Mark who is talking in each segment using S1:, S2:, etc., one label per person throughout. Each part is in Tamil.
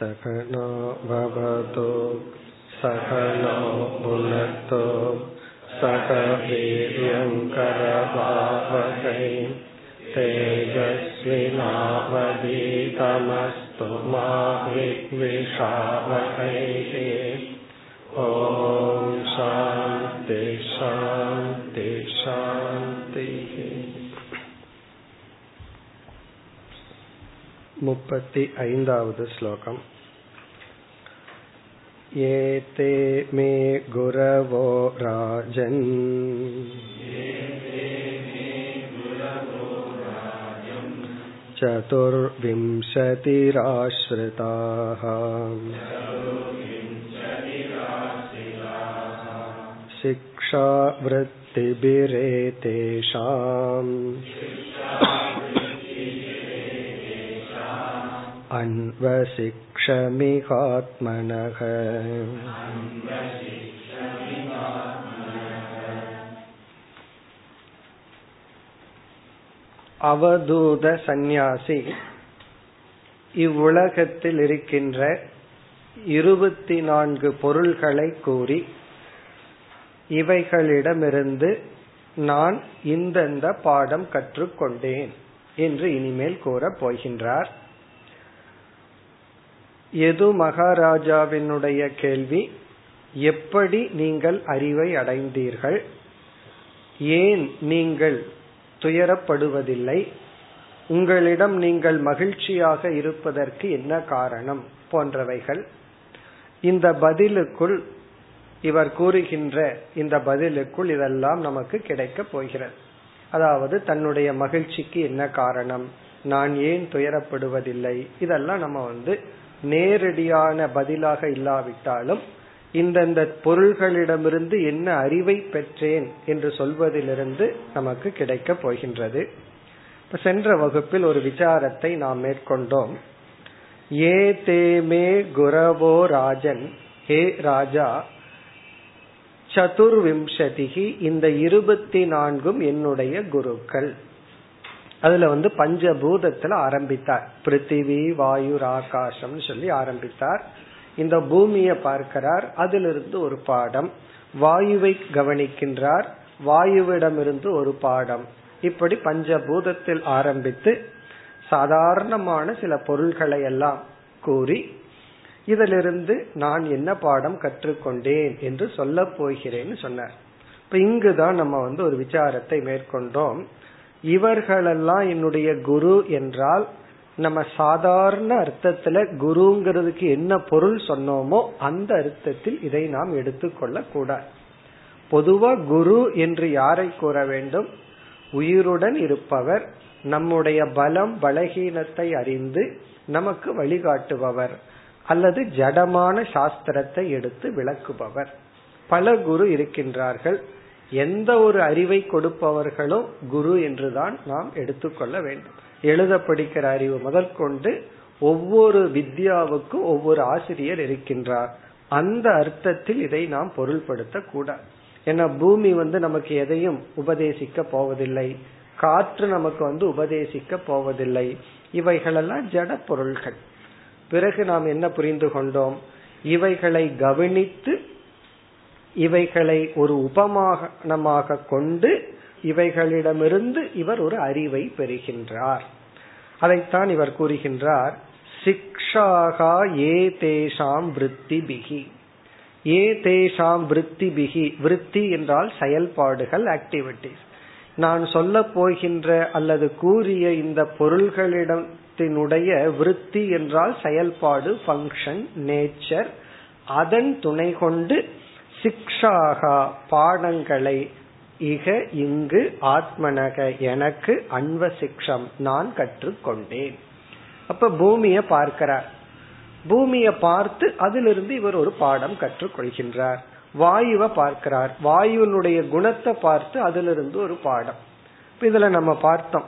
S1: सकनो भवतु सकनो भुनक्तु सक वीर्यङ्करभावकै तेजस्विनावधीतमस्तु मा विद्विषावकैः। ॐ शान्ति शान्ति शान्तिः। मुपति ऐन्दावद् श्लोकम् एते मे गुरवो राजन् चतुर्विंशतिराश्रिताः शिक्षावृत्तिभिरेतेषाम् அன்வசிக்ஷமிகாத்மனக அவதூத சந்நியாசி இவ்வுலகத்தில் இருக்கின்ற இருபத்தி நான்கு பொருள்களை கூறி இவைகளிடமிருந்து நான் இந்தந்த பாடம் கற்றுக்கொண்டேன் என்று இனிமேல் கூறப் போகின்றார். எது மகாராஜாவினுடைய கேள்வி? எப்படி நீங்கள் அறிவை அடைந்தீர்கள்? ஏன் நீங்கள் துயரப்படுவதில்லை? உங்களிடம் நீங்கள் மகிழ்ச்சியாக இருப்பதற்கு என்ன காரணம்? போன்றவைகள். இந்த பதிலுக்குள் இவர் கூறுகின்ற இந்த பதிலுக்குள் இதெல்லாம் நமக்கு கிடைக்கப் போகிறது. அதாவது தன்னுடைய மகிழ்ச்சிக்கு என்ன காரணம்? நான் ஏன் துயரப்படுவதில்லை? இதெல்லாம் நம்ம வந்து நேரடியான பதிலாக இல்லாவிட்டாலும் இந்தந்த பொருள்களிடமிருந்து என்ன அறிவை பெற்றேன் என்று சொல்வதிலிருந்து நமக்கு கிடைக்கப் போகின்றது. சென்ற வகுப்பில் ஒரு விசாரத்தை நாம் மேற்கொண்டோம். ஏ தேமே குரவோ ராஜன் ஹே ராஜா சதுர்விம்சதிகி இந்த இருபத்தி நான்கும் என்னுடைய குருக்கள். அதுல வந்து பஞ்சபூதத்துல ஆரம்பித்தார். பிருத்திவி வாயு ஆகாசம் சொல்லி ஆரம்பித்தார். இந்த பூமியை பார்க்கிறார். அதிலிருந்து ஒரு பாடம். வாயுவை கவனிக்கின்றார். வாயுவிடமிருந்து ஒரு பாடம். இப்படி பஞ்சபூதத்தில் ஆரம்பித்து சாதாரணமான சில பொருள்களை எல்லாம் கூறி இதிலிருந்து நான் என்ன பாடம் கற்றுக்கொண்டேன் என்று சொல்ல போகிறேன்னு சொன்னார். இப்ப இங்குதான் நம்ம வந்து ஒரு விசாரத்தை மேற்கொண்டோம். இவர்களெல்லாம் என்னுடைய குரு என்றால் நம்ம சாதாரண அர்த்தத்துல குருங்கிறதுக்கு என்ன பொருள் சொன்னோமோ அந்த அர்த்தத்தில் இதை நாம் எடுத்துக்கொள்ள கூடாது பொதுவா குரு என்று யாரை கூற வேண்டும்? உயிருடன் இருப்பவர் நம்முடைய பலம் பலகீனத்தை அறிந்து நமக்கு வழிகாட்டுபவர் அல்லது ஜடமான சாஸ்திரத்தை எடுத்து விளக்குபவர். பல குரு இருக்கின்றார்கள். எந்த ஒரு அறிவை கொடுப்பவர்களும் குரு என்றுதான் நாம் எடுத்துக்கொள்ள வேண்டும். எழுத படிக்கிற அறிவு முதற்கொண்டு ஒவ்வொரு வித்யாவுக்கும் ஒவ்வொரு ஆசிரியர் இருக்கின்றார். அந்த அர்த்தத்தில் இதை நாம் பொருள்படுத்த கூடாது. ஏன்னா பூமி வந்து நமக்கு எதையும் உபதேசிக்க போவதில்லை. காற்று நமக்கு வந்து உபதேசிக்க போவதில்லை. இவைகளெல்லாம் ஜட பொருள்கள். பிறகு நாம் என்ன புரிந்து கொண்டோம்? இவைகளை கவனித்து இவைகளை ஒரு உபமானமாக கொண்டு இவைகளிடமிருந்து இவர் ஒரு அறிவை பெறுகின்றார். அதைத்தான் இவர் கூறுகின்றார். சிக்ஷாகா ஏ தேஷாம் விருத்தி பிகி ஏ தேஷாம் விருத்தி பிகி விருத்தி என்றால் செயல்பாடுகள் ஆக்டிவிட்டிஸ் நான் சொல்ல போகின்ற அல்லது கூறிய இந்த பொருள்களிடத்தினுடைய விருத்தி என்றால் செயல்பாடு ஃபங்க்ஷன் நேச்சர் அதன் துணை கொண்டு சிக்ஷாகா பாடங்களை இக இங்கு ஆத்மனக எனக்கு அன்வ சிக்ஷம் நான் கற்றுக்கொண்டேன். அப்ப பூமிய பார்க்கிறார். பூமிய பார்த்து அதிலிருந்து இவர் ஒரு பாடம் கற்றுக்கொள்கின்றார். வாயுவை பார்க்கிறார். வாயுனுடைய குணத்தை பார்த்து அதிலிருந்து ஒரு பாடம். இதுல நம்ம பார்த்தோம்.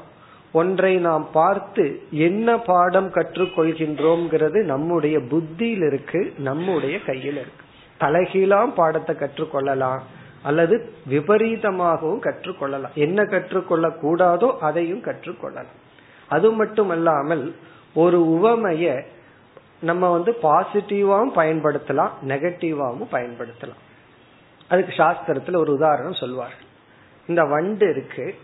S1: ஒன்றை நாம் பார்த்து என்ன பாடம் கற்றுக்கொள்கின்றோம்ங்கிறது நம்முடைய புத்தியில் இருக்கு நம்முடைய கையில் இருக்கு தலைகீழாம் பாடத்தை கற்றுக்கொள்ளலாம். அல்லது விபரீதமாகவும் கற்றுக்கொள்ளலாம். என்ன கற்றுக்கொள்ள கூடாதோ அதையும் கற்றுக்கொள்ளலாம். அது மட்டுமல்லாமல் ஒரு உவமைய நம்ம வந்து பாசிட்டிவாவும் பயன்படுத்தலாம் நெகட்டிவாவும் பயன்படுத்தலாம். அதுக்கு சாஸ்திரத்துல ஒரு உதாரணம் சொல்வார்கள். இந்த வண்டு இருக்கு.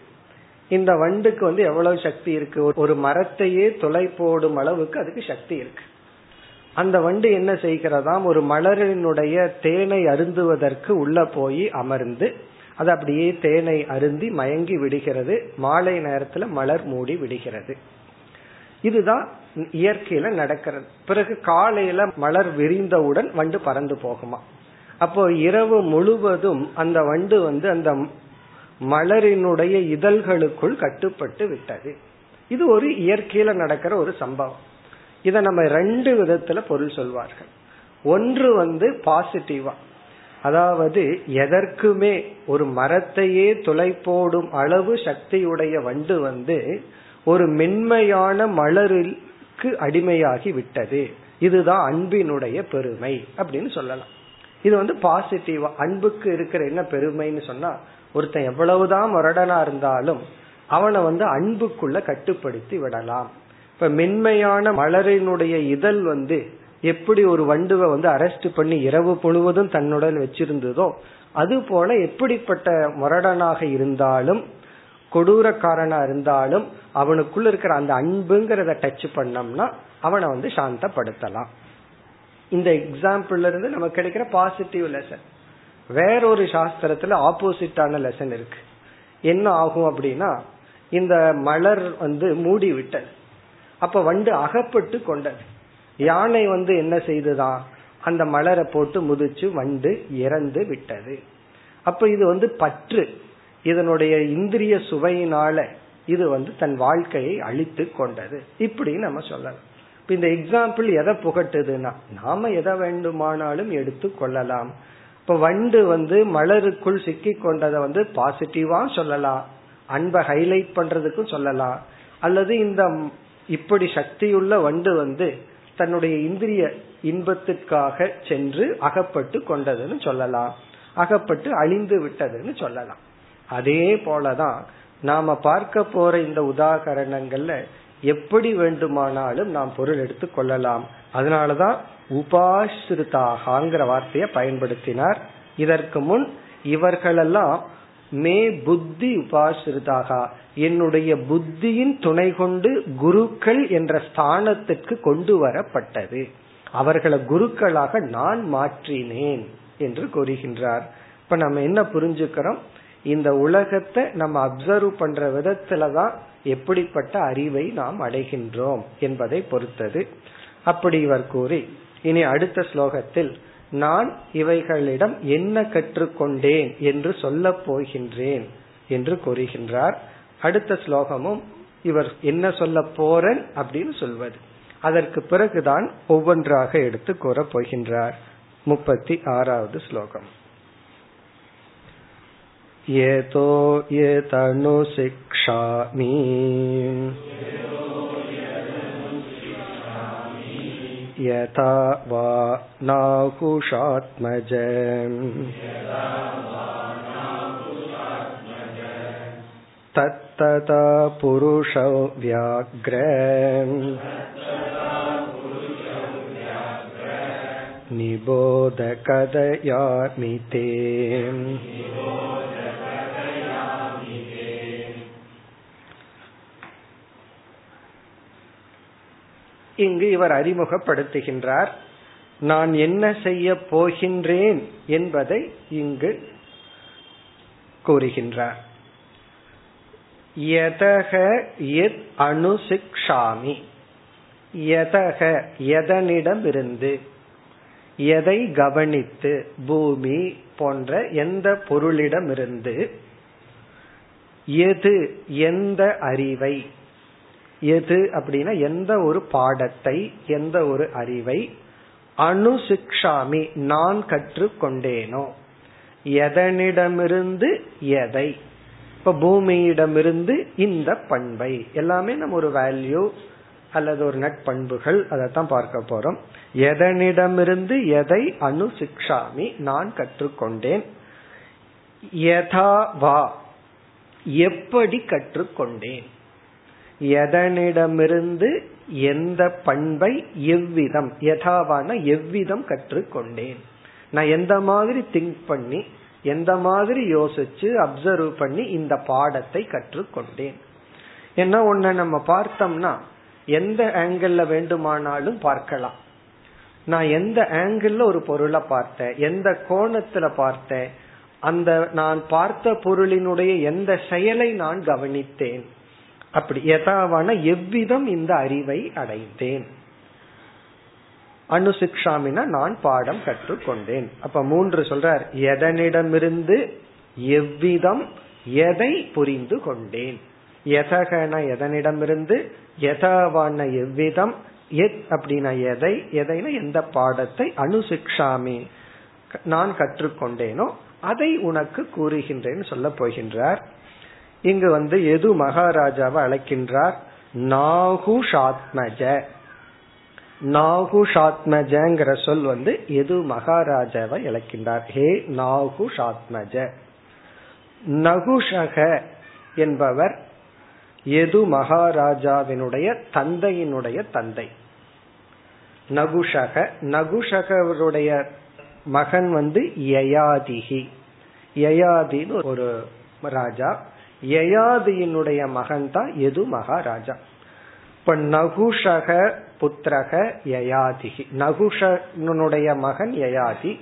S1: இந்த வண்டுக்கு வந்து எவ்வளவு சக்தி இருக்கு? ஒரு மரத்தையே துளை போடும் அளவுக்கு அதுக்கு சக்தி இருக்கு. அந்த வண்டு என்ன செய்கிறதாம்? ஒரு மலரினுடைய தேனை அருந்துவதற்கு உள்ள போய் அமர்ந்து அது அப்படியே தேனை அருந்தி மயங்கி விடுகிறது. மாலை நேரத்துல மலர் மூடி விடுகிறது. இதுதான் இயற்கையில நடக்கிறது. பிறகு காலையில மலர் விரிந்தவுடன் வண்டு பறந்து போகுமா? அப்போ இரவு முழுவதும் அந்த வண்டு வந்து அந்த மலரினுடைய இதழ்களுக்குள் கட்டுப்பட்டு விட்டது. இது ஒரு இயற்கையில நடக்கிற ஒரு சம்பவம். இத நம்ம ரெண்டு விதத்துல பொருள் சொல்வார்கள். ஒன்று வந்து பாசிட்டிவா அதாவது எதற்குமே ஒரு மரத்தையே துளை போடும் அளவு சக்தியுடைய வண்டு வந்து ஒரு மென்மையான மலருக்கு அடிமையாகி விட்டது. இதுதான் அன்பினுடைய பெருமை அப்படின்னு சொல்லலாம். இது வந்து பாசிட்டிவா அன்புக்கு இருக்கிற என்ன பெருமைன்னு சொன்னா ஒருத்தன் எவ்வளவுதான் முரடனா இருந்தாலும் அவனை வந்து அன்புக்குள்ள கட்டுப்படுத்தி விடலாம். இப்ப மென்மையான மலரினுடைய இதழ் வந்து எப்படி ஒரு வண்டுவை வந்து அரெஸ்ட் பண்ணி இரவு முழுவதும் தன்னுடன் வச்சிருந்ததோ அது போல எப்படிப்பட்ட முரடனாக இருந்தாலும் கொடூரக்காரனா இருந்தாலும் அவனுக்குள்ள இருக்கிற அந்த அன்புங்கிறத டச் பண்ணோம்னா அவனை வந்து சாந்தப்படுத்தலாம். இந்த எக்ஸாம்பிள்ல இருந்து நமக்கு கிடைக்கிற பாசிட்டிவ் லெசன் வேறொரு சாஸ்திரத்துல ஆப்போசிட்டான லெசன் இருக்கு. என்ன ஆகும் அப்படின்னா இந்த மலர் வந்து மூடி விட்டது அப்ப வண்டு அகப்பட்டு கொண்டது. யானை வந்து என்ன செய்துதான் அந்த மலரை போட்டு முதிச்சு வண்டு இறந்து விட்டது. அப்ப இது வந்து பற்று. இதனுடைய இந்திரிய சுவையினால இது வந்து தன் வாழ்க்கையை அழித்து கொண்டது. இப்படி நம்ம சொல்லலாம். இந்த எக்ஸாம்பிள் எதை புகட்டுதுன்னா நாம எதை வேண்டுமானாலும் எடுத்து கொள்ளலாம். இப்ப வண்டு வந்து மலருக்குள் சிக்கி கொண்டதை வந்து பாசிட்டிவா சொல்லலாம். அன்பை ஹைலைட் பண்றதுக்கும் சொல்லலாம். அல்லது இந்த இப்படி சக்தியுள்ள வண்டு வந்து தன்னுடைய இந்திரிய இன்பத்திற்காக சென்று அகப்பட்டு கொண்டதுன்னு சொல்லலாம். அகப்பட்டு அழிந்து விட்டதுன்னு சொல்லலாம். அதே போலதான் நாம பார்க்க போற இந்த உதாகரணங்கள்ல எப்படி வேண்டுமானாலும் நாம் பொருள் எடுத்து கொள்ளலாம். அதனாலதான் உபாசிரிதாகாங்கிற வார்த்தையை பயன்படுத்தினார். இதற்கு முன் இவர்களெல்லாம் மே புத்தி உபாசிரிதாக. என்னுடைய புத்தியின் துணை கொண்டு குருக்கள் என்ற ஸ்தானத்திற்கு கொண்டு வரப்பட்டது. அவர்களை குருக்களாக நான் மாற்றினேன் என்று கூறுகின்றார். இப்ப நம்ம என்ன புரிஞ்சுக்கிறோம்? இந்த உலகத்தை நம்ம அப்சர்வ் பண்ற விதத்துலதான் எப்படிப்பட்ட அறிவை நாம் அடைகின்றோம் என்பதை பொறுத்தது. அப்படி இவர் கூறி இனி அடுத்த ஸ்லோகத்தில் நான் இவைகளிடம் என்ன கற்றுக்கொண்டேன் என்று சொல்ல போகின்றேன் என்று கூறுகின்றார் அடுத்த ஸ்லோகமும் இவர் என்ன சொல்ல போறன் அப்படின்னு சொல்வது அதற்கு பிறகுதான் ஒவ்வொன்றாக எடுத்து கூற போகின்றார் முப்பத்தி ஆறாவது ஸ்லோகம் यतो यतनुशिक्षामि यथा वा नाकुशात्मज तत्तथा पुरुषौ व्याघ्र निबोधकदयामि ते இங்கு இவர் அறிமுகப்படுத்துகின்றார். நான் என்ன செய்ய போகின்றேன் என்பதை இங்கு கூறுகின்றார். யதக எத் அனுசிக்ஷாமி. யதக எதனிடமிருந்து எதை கவனித்து பூமி போன்ற எந்த பொருளிடமிருந்து எது எந்த அறிவை எது அப்படின்னா எந்த ஒரு பாடத்தை எந்த ஒரு அறிவை அனுசிக்ஷாமி நான் கற்றுக்கொண்டேனோ. எதனிடமிருந்து எதை? இப்ப பூமியிடமிருந்து இந்த பண்பை. எல்லாமே நம்ம ஒரு வேல்யூ அல்லது ஒரு நட்பண்புகள் அதைத்தான் பார்க்க போறோம். எதனிடமிருந்து எதை அனுசிக்ஷாமி நான் கற்றுக்கொண்டேன்? யதாவா எப்படி கற்றுக்கொண்டேன்? எதனிடமிருந்து எந்த பண்பை எவ்விதம் யதாவான எவ்விதம் கற்றுக்கொண்டேன். நான் எந்த மாதிரி திங்க் பண்ணி எந்த மாதிரி யோசிச்சு அப்சர்வ் பண்ணி இந்த பாடத்தை கற்றுக்கொண்டேன். என்ன ஒன்ன நம்ம பார்த்தோம்னா எந்த ஆங்கிள் வேண்டுமானாலும் பார்க்கலாம். நான் எந்த ஆங்கிள் ஒரு பொருளை பார்த்தேன் எந்த கோணத்துல பார்த்தேன் அந்த நான் பார்த்த பொருளினுடைய எந்த செயலை நான் கவனித்தேன். அப்படி எதாவான எவ்விதம் இந்த அறிவை அடைந்தேன். அனுசிக்ஷாமினா நான் பாடம் கற்றுக்கொண்டேன். அப்ப மூன்று சொல்றார் எதனிடமிருந்து எவ்விதம் எதை புரிந்து கொண்டேன். எதகன எதனிடமிருந்து எதவான எவ்விதம் எத் அப்படின்னா எதை எதைனா எந்த பாடத்தை அனுசிக்ஷாமி நான் கற்றுக்கொண்டேனோ அதை உனக்கு கூறுகின்றேன்னு சொல்ல போகின்றார். இங்கு வந்து எது மகாராஜாவை அழைக்கின்றார்? நாகுஷாத்மஜ. நாகுஷாத்மஜங்கிற சொல் வந்து எது மகாராஜாவை இழக்கின்றார்? ஹே நாகுஷாத்மஜ. நகுஷக என்பவர் எது மகாராஜாவினுடைய தந்தையினுடைய தந்தை. நகுஷக நகுஷகருடைய மகன் வந்து யயாதிகி யயாதின்னு ஒரு ராஜா. யயாதியினுடைய மகன் தான் எது மகாராஜா. இப்ப நகுஷக புத்திரக யயாதிகி நகுஷனுடைய மகன் யயாதி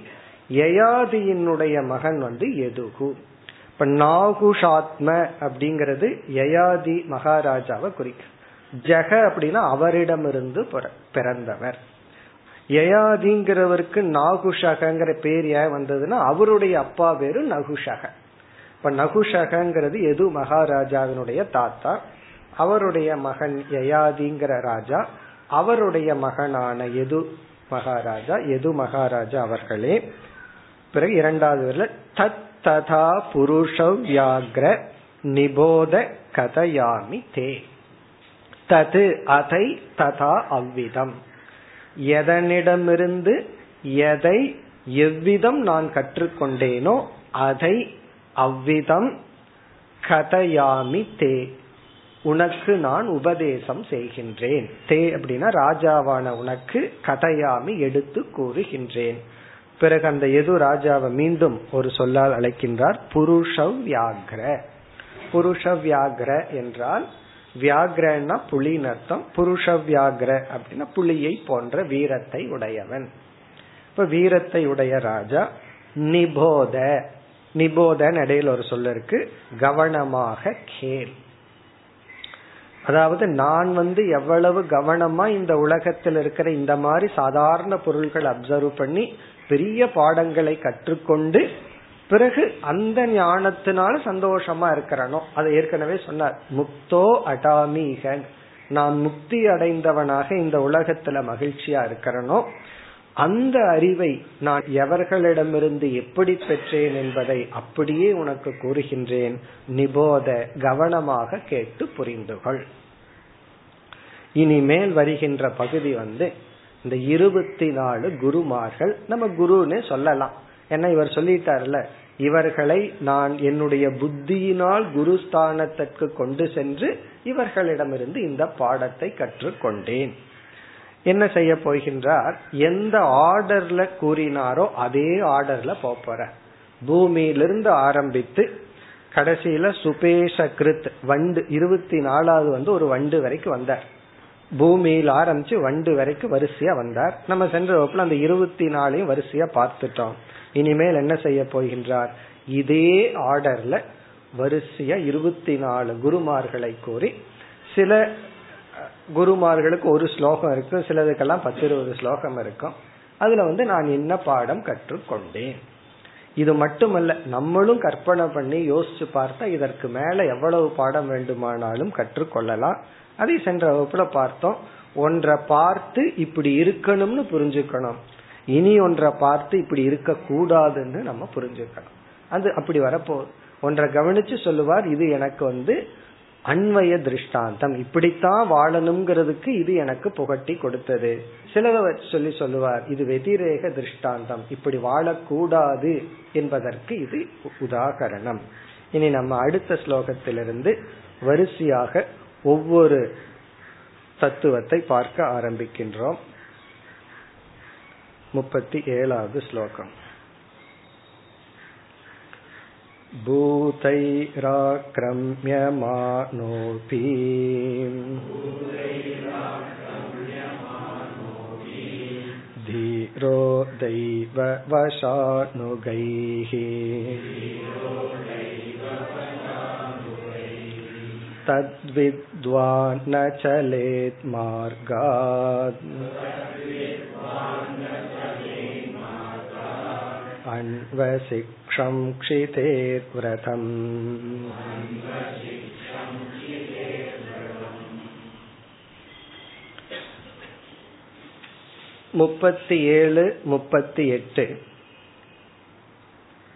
S1: யயாதியினுடைய மகன் வந்து எதுகு இப்ப நாகுஷாத்ம அப்படிங்கிறது யயாதி மகாராஜாவை குறிக்கும். ஜெக அப்படின்னா அவரிடமிருந்து பிறந்தவர். யயாதிங்கிறவருக்கு நாகுஷகங்கிற பேர் ஏன் வந்ததுன்னா அவருடைய அப்பா பேரு நகுஷக. இப்ப நகுஷகங்கிறது எது? மகாராஜாவினுடைய தாத்தா அவருடைய மகன் யயாதிங்கிற ராஜா அவருடைய மகனான எது? மகாராஜா. எது மகாராஜா? அவர்களே. பிறகு இரண்டாவது வரல தத் ததா புருஷ வியாகிர நிபோத கதையாமி தே. தது அதை ததா அவ்விதம். எதனிடமிருந்து எதை எவ்விதம் நான் கற்றுக்கொண்டேனோ அதை அவ்விதம் கதையாமி தே. உனக்கு நான் உபதேசம் செய்கின்றேன். தே அப்படின்னா ராஜாவான உனக்கு கதையாமி எடுத்து கூறுகின்றேன். பிறகு அந்த எது ராஜாவை மீண்டும் ஒரு சொல்லால் அழைக்கின்றார் புருஷவ் வியாகிர புருஷ வியாகிர என்றால் வியாகிரன்னா புலின்னு அர்த்தம். புருஷ வியாகிர அப்படின்னா புலியை போன்ற வீரத்தை உடையவன். இப்ப வீரத்தை உடைய ராஜா நிபோத. நிபோதன் இடையில ஒரு சொல்ல இருக்கு. கவனமாக கேள். அதாவது நான் வந்து எவ்வளவு கவனமா இந்த உலகத்தில் இருக்கிற இந்த மாதிரி சாதாரண பொருள்கள் அப்சர்வ் பண்ணி பெரிய பாடங்களை கற்றுக்கொண்டு பிறகு அந்த ஞானத்தினால சந்தோஷமா இருக்கிறனோ அதை ஏற்கனவே சொன்னார். முக்தோ அடாமீக நான் முக்தி அடைந்தவனாக இந்த உலகத்துல மகிழ்ச்சியா இருக்கிறனோ அந்த அறிவை நான் எவர்களிடமிருந்து எப்படி பெற்றேன் என்பதை அப்படியே உனக்கு கூறுகின்றேன். நிபோத கவனமாக கேட்டு புரிந்துகள். இனிமேல் வருகின்ற பகுதி வந்து இந்த இருபத்தி நாலு குருமார்கள் நம்ம குருன்னு சொல்லலாம். ஏன்னா இவர் சொல்லிட்டார்ல இவர்களை நான் என்னுடைய புத்தியினால் குருஸ்தானத்திற்கு கொண்டு சென்று இவர்களிடமிருந்து இந்த பாடத்தை கற்றுக்கொண்டேன். என்ன செய்ய போகின்றார்? எந்த ஆர்டர்ல கூறினாரோ அதே ஆர்டர்ல போற பூமியிலிருந்து ஆரம்பித்து கடைசியில சுபேஷ கிருத் வண்டு இருபத்தி நாலாவது வந்து ஒரு வண்டு வரைக்கும் வந்தார். பூமியில் ஆரம்பிச்சு வண்டு வரைக்கும் வரிசையா வந்தார். நம்ம சென்ற வகுப்புல அந்த இருபத்தி நாலையும் வரிசையா பார்த்துட்டோம். இனிமேல் என்ன செய்ய போகின்றார்? இதே ஆர்டர்ல வரிசையா இருபத்தி நாலு குருமார்களை கூறி சில குருமார்களுக்கு ஒரு ஸ்லோகம் இருக்கும் சிலதுக்கெல்லாம் பத்து இருபது ஸ்லோகம் இருக்கும். அதுல வந்து நான் என்ன பாடம் கற்றுக்கொண்டேன்? இது மட்டுமல்ல நம்மளும் கற்பனை பண்ணி யோசிச்சு பார்த்தா இதற்கு மேல எவ்வளவு பாடம் வேண்டுமானாலும் கற்றுக்கொள்ளலாம். அதை சென்ற வகுப்புல பார்த்தோம். ஒன்றை பார்த்து இப்படி இருக்கணும்னு புரிஞ்சுக்கணும். இனி ஒன்றை பார்த்து இப்படி இருக்க கூடாதுன்னு நம்ம புரிஞ்சுக்கணும். அது அப்படி வரப்போ ஒன்றை கவனிச்சு சொல்லுவார் இது எனக்கு வந்து அன்வய திருஷ்டாந்தம். இப்படித்தான் வாழணுங்கிறதுக்கு இது எனக்கு புகட்டி கொடுத்தது. சிலதை சொல்லி சொல்லுவார் இது வெதிரேக திருஷ்டாந்தம். இப்படி வாழக்கூடாது. என்பதற்கு இது உதாகரணம். இனி நம்ம அடுத்த ஸ்லோகத்திலிருந்து வரிசையாக ஒவ்வொரு தத்துவத்தை பார்க்க ஆரம்பிக்கின்றோம். முப்பத்தி ஏழாவது ஸ்லோகம். भूतैराक्रम्यमानोऽपि धीरो दैववशानुगैः तद्विद्वान् न चलेत् मार्गात् अन्वशिक्षं क्षितेर्व्रतम् முப்பத்தி ஏழு முப்பத்தி எட்டு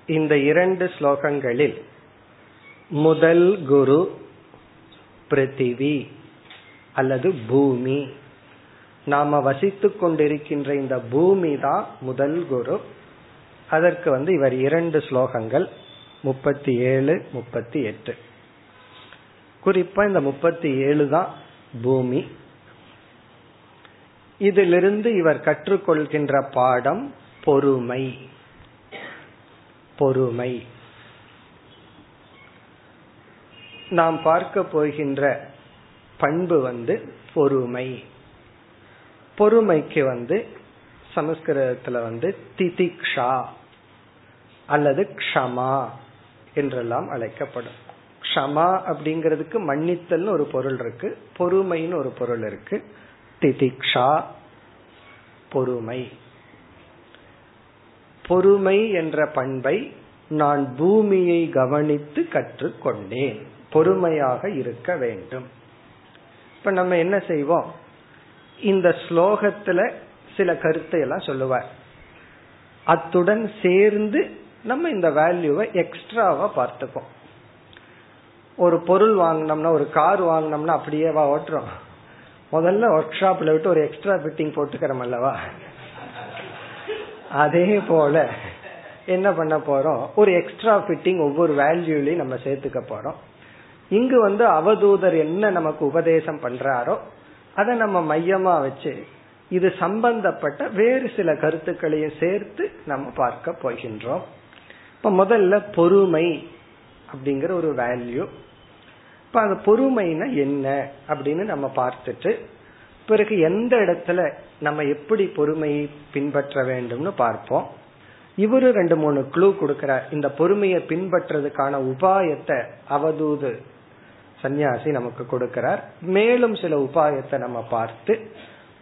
S1: இந்த இரண்டு ஸ்லோகங்களில் முதல் குரு பிருத்திவி அல்லது பூமி நாம வசித்துக் கொண்டிருக்கின்ற இந்த பூமி தான் முதல் குரு அதற்கு வந்து இவர் இரண்டு ஸ்லோகங்கள் முப்பத்தி ஏழு முப்பத்தி எட்டு. குறிப்பா இந்த முப்பத்தி ஏழு தான் பூமி. இதிலிருந்து இவர் கற்றுக்கொள்கின்ற பாடம் பொறுமை. பொறுமை. நாம் பார்க்க போகின்ற பண்பு வந்து பொறுமை. பொறுமைக்கு வந்து சமஸ்கிருதத்துல வந்து திதிக்ஷா. அல்லது க்ஷமா என்றெல்லாம் அழைக்கப்படும். க்ஷமா அப்படிங்கிறதுக்கு மன்னித்தல்னு ஒரு பொருள் இருக்கு பொறுமைன்னு ஒரு பொருள் இருக்கு. திதிக்ஷா பொறுமை. பொறுமை என்ற பண்பை நான் பூமியை கவனித்து கற்றுக்கொண்டேன். பொறுமையாக இருக்க வேண்டும். இப்ப நம்ம என்ன செய்வோம்? இந்த ஸ்லோகத்துல சில கருத்தை எல்லாம் சொல்லுவார். அத்துடன் சேர்ந்து நம்ம இந்த வேல்யூவை எக்ஸ்ட்ராவா பார்த்துப்போம். ஒரு பொருள் வாங்கினோம்னா ஒரு கார் வாங்கினோம்னா அப்படியேவா ஓட்டுறோம். முதல்ல ஒர்க் ஷாப்ல விட்டு ஒரு எக்ஸ்ட்ரா ஃபிட்டிங் போட்டுக்கிறோம் அல்லவா? அதே போல என்ன பண்ண போறோம்? ஒரு எக்ஸ்ட்ரா ஃபிட்டிங் ஒவ்வொரு வேல்யூலையும் நம்ம சேர்த்துக்க போறோம். இங்கு வந்து அவதூதர் என்ன நமக்கு உபதேசம் பண்றாரோ அதை நம்ம மையமா வச்சு இது சம்பந்தப்பட்ட வேறு சில கருத்துக்களையும் சேர்த்து நம்ம பார்க்க போகின்றோம். இப்ப முதல்ல பொறுமை அப்படிங்கிற ஒரு வேல்யூ இப்ப அந்த பொறுமைனா என்ன அப்படின்னு நம்ம பார்த்துட்டு பிறகு எந்த இடத்துல நம்ம எப்படி பொறுமையை பின்பற்ற வேண்டும்னு பார்ப்போம். இவரு ரெண்டு மூணு க்ளூ கொடுக்கிறார். இந்த பொறுமையை பின்பற்றதுக்கான உபாயத்தை அவதூது சன்னியாசி நமக்கு கொடுக்கிறார். மேலும் சில உபாயத்தை நம்ம பார்த்து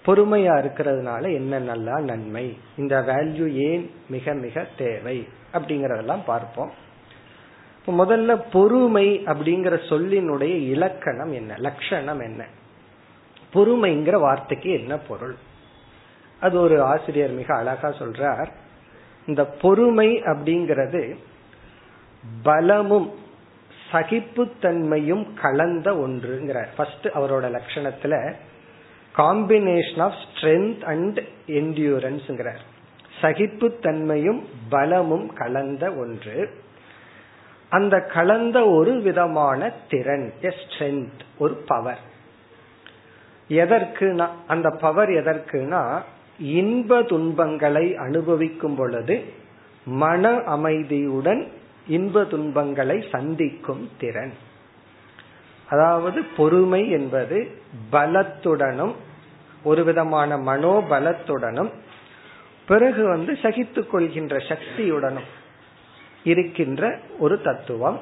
S1: பொறுமையா இருக்கிறதுனால என்ன நல்லா நன்மை? இந்த வேல்யூ ஏன் மிக மிக தேவை? அப்படிங்கறதெல்லாம் பார்ப்போம். முதல்ல பொறுமை அப்படிங்கிற சொல்லினுடைய இலக்கணம் என்ன? லட்சணம் என்ன? பொறுமைங்கிற வார்த்தைக்கு என்ன பொருள்? அது ஒரு ஆசிரியர் மிக அழகா சொல்றார். இந்த பொறுமை அப்படிங்கிறது பலமும் சகிப்புத்தன்மையும் கலந்த ஒன்றுங்கிறார். ஃபர்ஸ்ட் அவரோட லட்சணத்துல காம்பினேஷன் ஆஃப் ஸ்ட்ரென்த் அண்ட் என்டியூரன்ஸ்ங்கிறார் சகிப்புத்தன்மையும் பலமும் கலந்த ஒன்று. அந்த கலந்த ஒரு விதமான திறன் ஸ்ட்ரென்த் ஒரு பவர் எதற்குனா அந்த பவர் எதற்குனா இன்ப துன்பங்களை அனுபவிக்கும் பொழுது மன அமைதியுடன் இன்ப துன்பங்களை சந்திக்கும் திறன். அதாவது பொறுமை என்பது பலத்துடனும் ஒரு விதமான மனோபலத்துடனும் பிறகு வந்து சகித்துக் கொள்கின்ற சக்தியுடனும் இருக்கின்ற ஒரு தத்துவம்.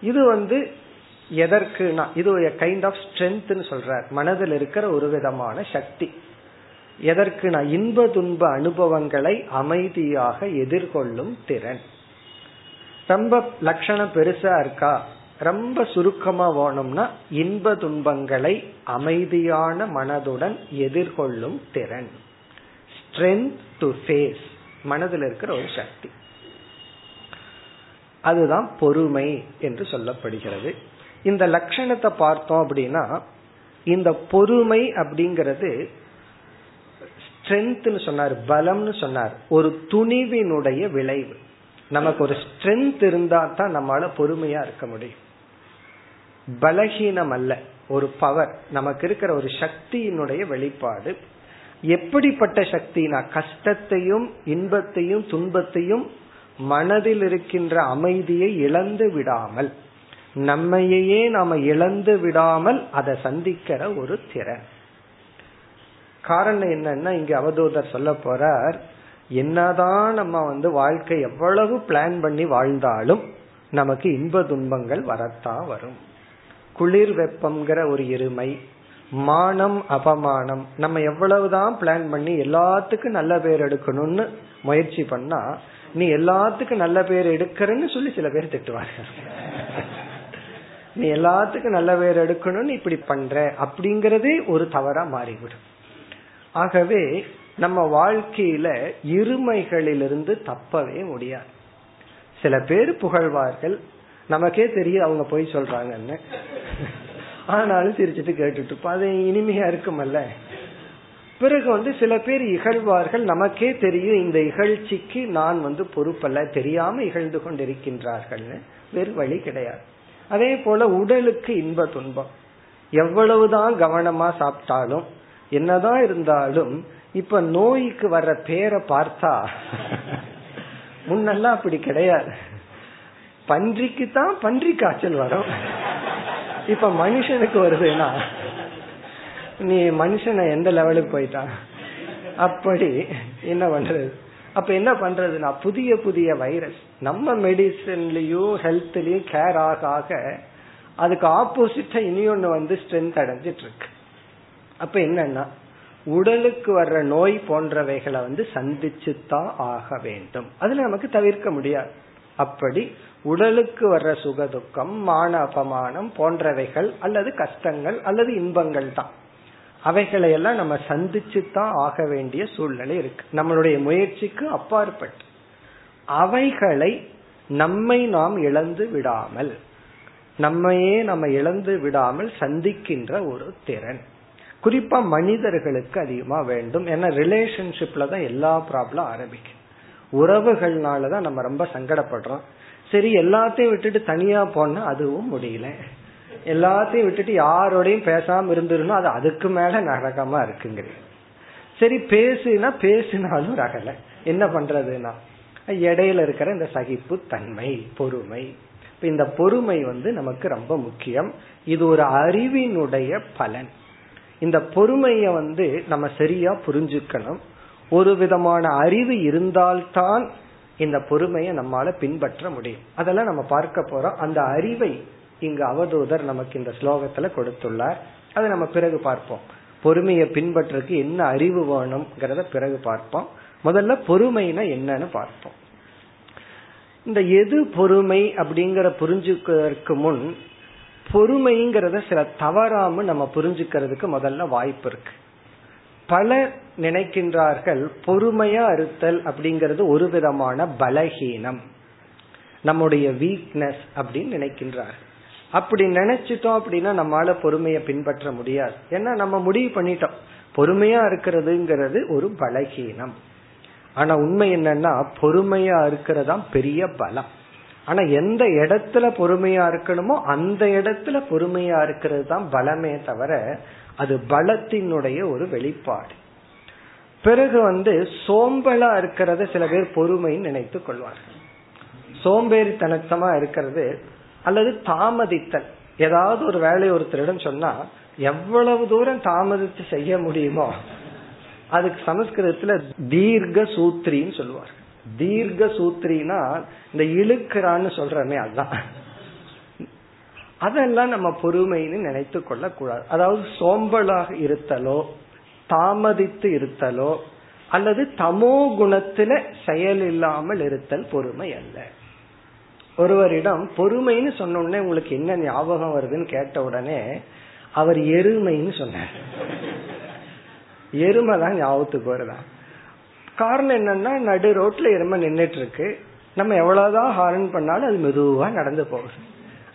S1: இது வந்து எதற்குனா இது ஒரு கைண்ட் ஆஃப் ஸ்ட்ரென்த்னு சொல்றார். மனதில் இருக்கிற ஒரு விதமான சக்தி. எதற்கு நான் இன்ப துன்ப அனுபவங்களை அமைதியாக எதிர்கொள்ளும் திறன். ரொம்ப லட்சணம் பெருசா இருக்கா? ரொம்ப சுருக்கமா வேணும்னா இன்ப துன்பங்களை அமைதியான மனதுடன் எதிர்கொள்ளும் திறன். ஸ்ட்ரென்த் டு ஃபேஸ் மனதில் இருக்கிற ஒரு சக்தி. அதுதான் பொறுமை என்று சொல்லப்படுகிறது. இந்த லட்சணத்தை பார்த்தோம் அப்படின்னா இந்த பொறுமை அப்படிங்கிறது ஸ்ட்ரென்த்னு சொன்னார் பலம்னு சொன்னார். ஒரு துணிவினுடைய விளைவு. நமக்கு ஒரு ஸ்ட்ரென்த் இருந்தா தான் நம்மளால பொறுமையா இருக்க முடியும். பலகீனம் அல்ல ஒரு பவர் நமக்கு இருக்கிற ஒரு சக்தியினுடைய வெளிப்பாடு. எப்படிப்பட்ட சக்தினா கஷ்டத்தையும் இன்பத்தையும் துன்பத்தையும் மனதில் இருக்கின்ற அமைதியை இழந்து விடாமல் நம்மையே நாம இழந்து விடாமல் அதை சந்திக்கிற ஒரு திறன். காரணம் என்னன்னா இங்க அவதூதர் சொல்ல போறார் என்னதான் நம்ம வந்து வாழ்க்கை எவ்வளவு பிளான் பண்ணி வாழ்ந்தாலும் நமக்கு இன்ப துன்பங்கள் வரத்தான் வரும். குளிர் வெப்பம்ங்கிற ஒரு இருமை மானம் அபமானம் நம்ம எவ்வளவுதான் பிளான் பண்ணி எல்லாத்துக்கும் நல்ல பேர் எடுக்கணும்னு முயற்சி பண்ணா நீ எல்லாத்துக்கும் நல்ல பேர் எடுக்கிறன்னு சொல்லி சில பேர் திட்டுவாங்க. நீ எல்லாத்துக்கும் நல்ல பேர் எடுக்கணும்னு இப்படி பண்ற அப்படிங்கறதே ஒரு தவறா மாறிவிடும். ஆகவே நம்ம வாழ்க்கையில இருமைகளிலிருந்து தப்பவே முடியாது. சில பேர் புகழ்வார்கள் நமக்கே தெரியும் அவங்க போய் சொல்றாங்கன்னு. ஆனாலும் சிரிச்சிட்டு கேட்டுட்டு இருப்போம். அது இனிமையா இருக்குமல்ல. பிறகு வந்து சில பேர் இகழ்வார்கள் நமக்கே தெரியும் இந்த இகழ்ச்சிக்கு நான் வந்து பொறுப்பல்ல தெரியாம இகழ்ந்து கொண்டிருக்கின்றார்கள்னு. வேறு வழி கிடையாது. அதே போல உடலுக்கு இன்ப துன்பம். எவ்வளவுதான் கவனமா சாப்பிட்டாலும் என்னதான் இருந்தாலும் இப்ப நோய்க்கு வர்ற பேரை பார்த்தா முன்னெல்லாம் அப்படி கிடையாது. பன்றிக்கு தான் பன்றி காய்ச்சல் வரும். இப்ப மனுஷனுக்கு வருதுன்னா நீ மனுஷனை எந்த லெவலுக்கு போயிட்டான் அப்படி என்ன பண்றது? அப்ப என்ன பண்றதுன்னா புதிய புதிய வைரஸ் நம்ம மெடிசன்லயும் ஹெல்த்லயும் கேர் ஆக ஆக அதுக்கு ஆப்போசிட்டா இனி ஒண்ணு வந்து ஸ்ட்ரென்த் அடைஞ்சிட்டு இருக்கு அப்ப என்னன்னா உடலுக்கு வர்ற நோய் போன்றவைகளை வந்து சந்திச்சுதான் ஆக வேண்டும். அதுல நமக்கு தவிர்க்க முடியாது. அப்படி உடலுக்கு வர்ற சுகதுக்கம் மான அபமானம் போன்றவைகள் அல்லது கஷ்டங்கள் அல்லது இன்பங்கள் தான். அவைகளை எல்லாம் நம்ம சந்திச்சு தான் ஆக வேண்டிய சூழ்நிலை இருக்கு. நம்மளுடைய முயற்சிக்கு அப்பாற்பட்டு. அவைகளை நம்மை நாம் இழந்து விடாமல் நம்மையே நம்ம இழந்து விடாமல் சந்திக்கின்ற ஒரு திறன். குறிப்பா மனிதர்களுக்கு அதிகமா வேண்டும். ஏன்னா ரிலேஷன்ஷிப்ல தான் எல்லா ப்ராப்ளம் ஆரம்பிக்கும். உறவுகள்னாலதான் நம்ம ரொம்ப சங்கடப்படுறோம். சரி எல்லாத்தையும் விட்டுட்டு தனியா போனா அதுவும் முடியல. எல்லாத்தையும் விட்டுட்டு யாரோடையும் பேசாம இருந்துருன்னா அது அதுக்கு மேல நரகமா இருக்குங்கிறது. சரி பேசுனா பேசினாலும் ரகல என்ன பண்றதுன்னா இடையில இருக்கிற இந்த சகிப்பு தன்மை பொறுமை. இந்த பொறுமை வந்து நமக்கு ரொம்ப முக்கியம். இது ஒரு அறிவினுடைய பலன். இந்த பொறுமைய வந்து நம்ம சரியா புரிஞ்சுக்கணும். ஒரு விதமான அறிவு இருந்தால்தான் இந்த பொறுமையை நம்மால பின்பற்ற முடியும். அதெல்லாம் நம்ம பார்க்க போறோம். அந்த அறிவை இங்கு அவதூதர் நமக்கு இந்த ஸ்லோகத்துல கொடுத்துள்ளார். அதை நம்ம பிறகு பார்ப்போம். பொறுமையை பின்பற்றுக்கு என்ன அறிவு வேணும்ங்கிறத பிறகு பார்ப்போம். முதல்ல பொறுமைனா என்னன்னு பார்ப்போம். இந்த எது பொறுமை அப்படிங்கிற புரிஞ்சுக்கிறதுக்கு முன் பொறுமைங்கிறத சில தவறாம நம்ம புரிஞ்சுக்கிறதுக்கு முதல்ல வாய்ப்பு இருக்கு. பல நினைக்கின்றார்கள் பொறுமையா இருத்தல் அப்படிங்கிறது ஒரு விதமான பலகீனம். நம்முடைய வீக்னஸ் அப்படின்னு நினைக்கின்றார்கள். அப்படி நினைச்சிட்டோம் அப்படின்னா நம்மளால பொறுமையை பின்பற்ற முடியாது. ஏன்னா நம்ம முடிவு பண்ணிட்டோம். பொறுமையா இருக்கிறதுங்கிறது ஒரு பலகீனம். ஆனா உண்மை என்னன்னா பொறுமையா இருக்கிறதா பெரிய பலம். ஆனா எந்த இடத்துல பொறுமையா இருக்கணுமோ அந்த இடத்துல பொறுமையா இருக்கிறது தான் பலமே தவிர அது பலத்தினுடைய ஒரு வெளிப்பாடு. பிறகு வந்து சோம்பலா இருக்கிறத சில பேர் பொறுமைன்னு நினைத்து கொள்வார்கள். சோம்பேறித்தனத்தமா இருக்கிறது அல்லது தாமதித்தல். ஏதாவது ஒரு வேலையை ஒருத்தரிடம் சொன்னா எவ்வளவு தூரம் தாமதித்து செய்ய முடியுமோ? அதுக்கு சமஸ்கிருதத்துல தீர்க்க சூத்ரின்னு சொல்லுவார் தீர்க்க சூத்ரினா இந்த இழுக்கிறான்னு சொல்றமே அதுதான் அதெல்லாம் நம்ம பொறுமைன்னு நினைத்து கொள்ள கூடாது அதாவது சோம்பலாக இருத்தலோ தாமதித்து இருத்தலோ அல்லது தமோ குணத்துல செயல் இல்லாமல் இருத்தல் பொறுமை அல்ல. ஒருவரிடம் பொறுமைன்னு சொன்ன உடனே உங்களுக்கு என்ன ஞாபகம் வருதுன்னு கேட்ட உடனே அவர் எருமைன்னு சொன்னார். எருமை தான் ஞாபகத்துக்கு வருதா? காரணம் என்னன்னா நடு ரோட்ல எருமை நின்றுட்டு இருக்கு. நம்ம எவ்வளவுதான் ஹாரன் பண்ணாலும் அது மெதுவா நடந்து போகுது.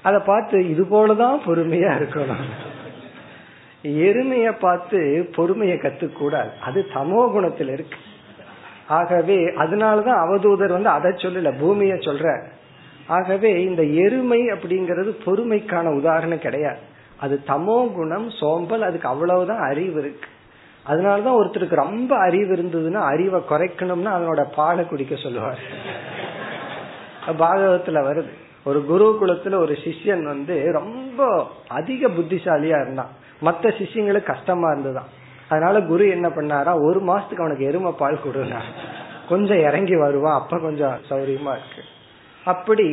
S1: அதை பார்த்து இது போலதான் பொறுமையா இருக்கணும். எருமைய பார்த்து பொறுமையை கத்துக்கூடாது. அது தமோ குணத்தில் இருக்கு. ஆகவே அதனாலதான் அவதூதர் வந்து அதை சொல்லல பூமிய சொல்ற ஆகவே இந்த எருமை அப்படிங்கிறது பொறுமைக்கான உதாரணம் கிடையாது. அது தமோ குணம் சோம்பல் அதுக்கு அவ்வளவுதான் அறிவு இருக்கு. அதனாலதான் ஒருத்தருக்கு ரொம்ப அறிவு இருந்ததுன்னா அறிவை குறைக்கணும்னா அதனோட பாலை குடிக்க சொல்லுவார். பாகவத்துல வருது. ஒரு குரு குலத்துல ஒரு சிஷ்யன் வந்து ரொம்ப அதிக புத்திசாலியா இருந்தான். மத்த சிஷ்யங்களுக்கு கஷ்டமா இருந்ததுதான். அதனால குரு என்ன பண்ணாரா ஒரு மாசத்துக்கு அவனுக்கு எருமை பால் கொடுனா கொஞ்சம் இறங்கி வருவான் அப்ப கொஞ்சம் சௌரியமா இருக்கு. அப்படி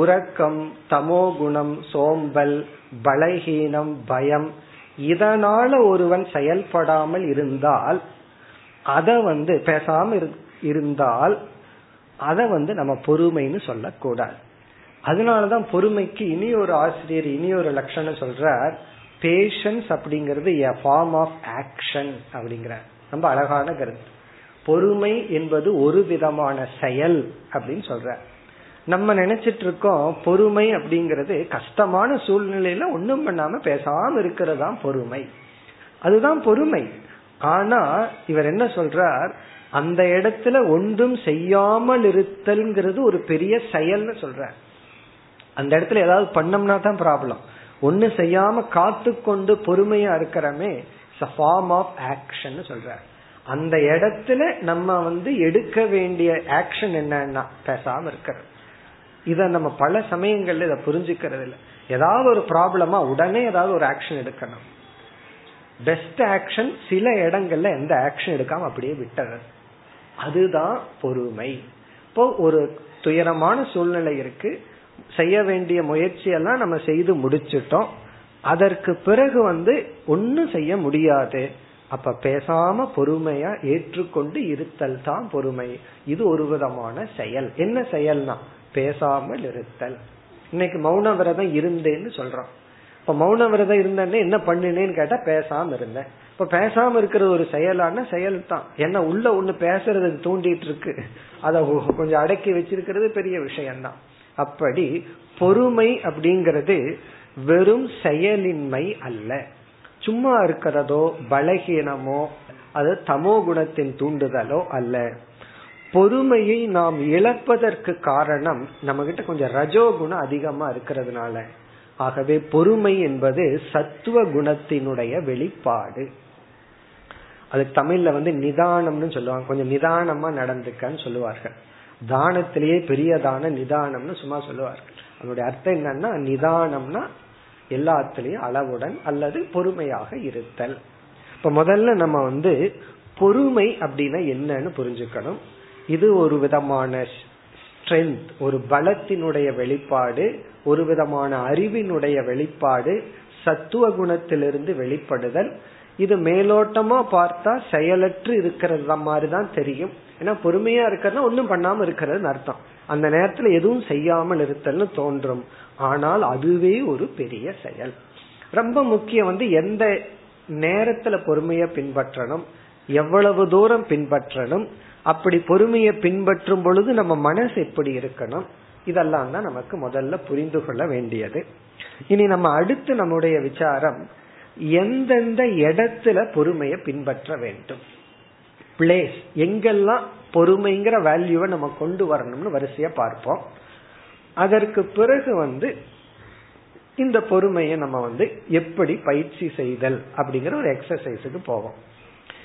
S1: உறக்கம் தமோ குணம் சோம்பல் பலகீனம் பயம் இதனால ஒருவன் செயல்படாமல் இருந்தால் அத வந்து பேசாம இருந்தால் அத வந்து நம்ம பொறுமைன்னு சொல்லக்கூடாது. அதனாலதான் பொறுமைக்கு இனி ஒரு ஆசிரியர் இனி ஒரு லட்சணம் சொல்றார் பேஷன்ஸ் அப்படிங்கிறது எ ஃபார்ம் ஆஃப் ஆக்ஷன் அப்படிங்கிற ரொம்ப அழகான கருத்து. பொறுமை என்பது ஒரு விதமான செயல் அப்படின்னு சொல்ற நம்ம நினைச்சிட்டு இருக்கோம் பொறுமை அப்படிங்கிறது கஷ்டமான சூழ்நிலையில ஒன்றும் பண்ணாம பேசாம இருக்கிறதா பொறுமை. அதுதான் பொறுமை. ஆனா இவர் என்ன சொல்றார்? அந்த இடத்துல ஒன்றும் செய்யாமல் இருத்தல்ங்கிறது ஒரு பெரிய செயல்னு சொல்ற அந்த இடத்துல ஏதாவது பண்ணோம்னா தான் ப்ராப்ளம் ஒன்னு செய்யாம காத்து கொண்டு பொறுமையா இருக்கிறமே ஃபார்ம் ஆஃப் ஆக்ஷன் சொல்ற அந்த இடத்துல நம்ம வந்து எடுக்க வேண்டிய ஆக்ஷன் என்னன்னா பேசாம இருக்கிறது. இத நம்ம பல சமயங்கள்ல இதை புரிஞ்சுக்கிறது இல்லை. ஏதாவது ஒரு ப்ராப்ளமா உடனே ஏதாவது ஒரு ஆக்ஷன் எடுக்கணும். பெஸ்ட் ஆக்ஷன் சில இடங்கள்ல எந்த ஆக்ஷன் எடுக்காம அப்படியே விட்டுறது. அதுதான் பொறுமை. இப்போ ஒரு துயரமான சூழ்நிலை இருக்கு. செய்ய வேண்டிய முயற்சியெல்லாம் நம்ம செய்து முடிச்சிட்டோம். அதற்கு பிறகு வந்து ஒன்னும் செய்ய முடியாது. அப்ப பேசாம பொறுமையா ஏற்றுக்கொண்டு இருத்தல் தான் பொறுமை. இது ஒரு விதமான செயல். என்ன செயல்னா பேசாமல் இருத்தல். இன்னைக்கு மௌன விரதம் இருந்தேன்னு சொல்றோம். இப்ப மௌன விரதம் இருந்தேன்னு என்ன பண்ணினேன்னு கேட்டா பேசாம இருந்தேன். இப்ப பேசாம இருக்கிற ஒரு செயலான செயல் தான் என்ன உள்ள ஒண்ணு பேசுறதுக்கு தூண்டிட்டு இருக்கு. அத கொஞ்சம் அடக்கி வச்சிருக்கிறது பெரிய விஷயம்தான். அப்படி பொறுமை அப்படிங்கிறது வெறும் செயலின்மை அல்ல. சும்மா இருக்கிறதோ பலகீனமோ அது தமோ குணத்தின் தூண்டுதலோ அல்ல. பொறுமையை நாம் இழப்பதற்கு காரணம் நம்ம கிட்ட கொஞ்சம் ரஜோகுணம் அதிகமா இருக்கிறதுனால. ஆகவே பொறுமை என்பது சத்துவ குணத்தினுடைய வெளிப்பாடு. அது தமிழ்ல வந்து நிதானம்னு சொல்லுவாங்க. கொஞ்சம் நிதானமா நடந்துக்கன்னு சொல்லுவார்கள். தானத்திலேயே பெரியதான நிதானம்னு சும்மா சொல்லுவார்கள் அதனுடைய அர்த்தம் என்னன்னா நிதானம்னா எல்லாத்திலையும் அளவுடன் அல்லது பொறுமையாக இருத்தல். இப்ப முதல்ல நம்ம வந்து பொறுமை அப்படின்னா என்னன்னு புரிஞ்சுக்கணும். இது ஒரு விதமான ஸ்ட்ரென்த் ஒரு பலத்தினுடைய வெளிப்பாடு ஒரு விதமான அறிவினுடைய வெளிப்பாடு சத்துவ குணத்திலிருந்து வெளிப்படுதல் இது மேலோட்டமா பார்த்தா செயலற்று இருக்கிறது மாதிரி தான் தெரியும். ஏன்னா பொறுமையா இருக்கிறதா ஒன்றும் பண்ணாம இருக்கிறது அர்த்தம். அந்த நேரத்துல எதுவும் செய்யாமல் இருத்தல்னு தோன்றும். ஆனால் அதுவே ஒரு பெரிய செயல். ரொம்ப முக்கியம் வந்து எந்த நேரத்துல பொறுமைய பின்பற்றணும் எவ்வளவு தூரம் பின்பற்றணும் அப்படி பொறுமையை பின்பற்றும் பொழுது நம்ம மனசு எப்படி இருக்கணும் இதெல்லாம் தான் நமக்கு முதல்ல புரிந்து கொள்ள வேண்டியது. இனி நம்ம அடுத்து நம்முடைய விசாரம் எந்தெந்த இடத்துல பொறுமையை பின்பற்ற வேண்டும்? பிளேஸ் எங்கெல்லாம் பொறுமைங்கிற வேல்யூவை நம்ம கொண்டு வரணும்னு வரிசையா பார்ப்போம். அதற்கு பிறகு வந்து இந்த பொறுமையை நம்ம வந்து எப்படி பயிற்சி செய்தல் அப்படிங்கிற ஒரு எக்ஸசைஸுக்கு போவோம்.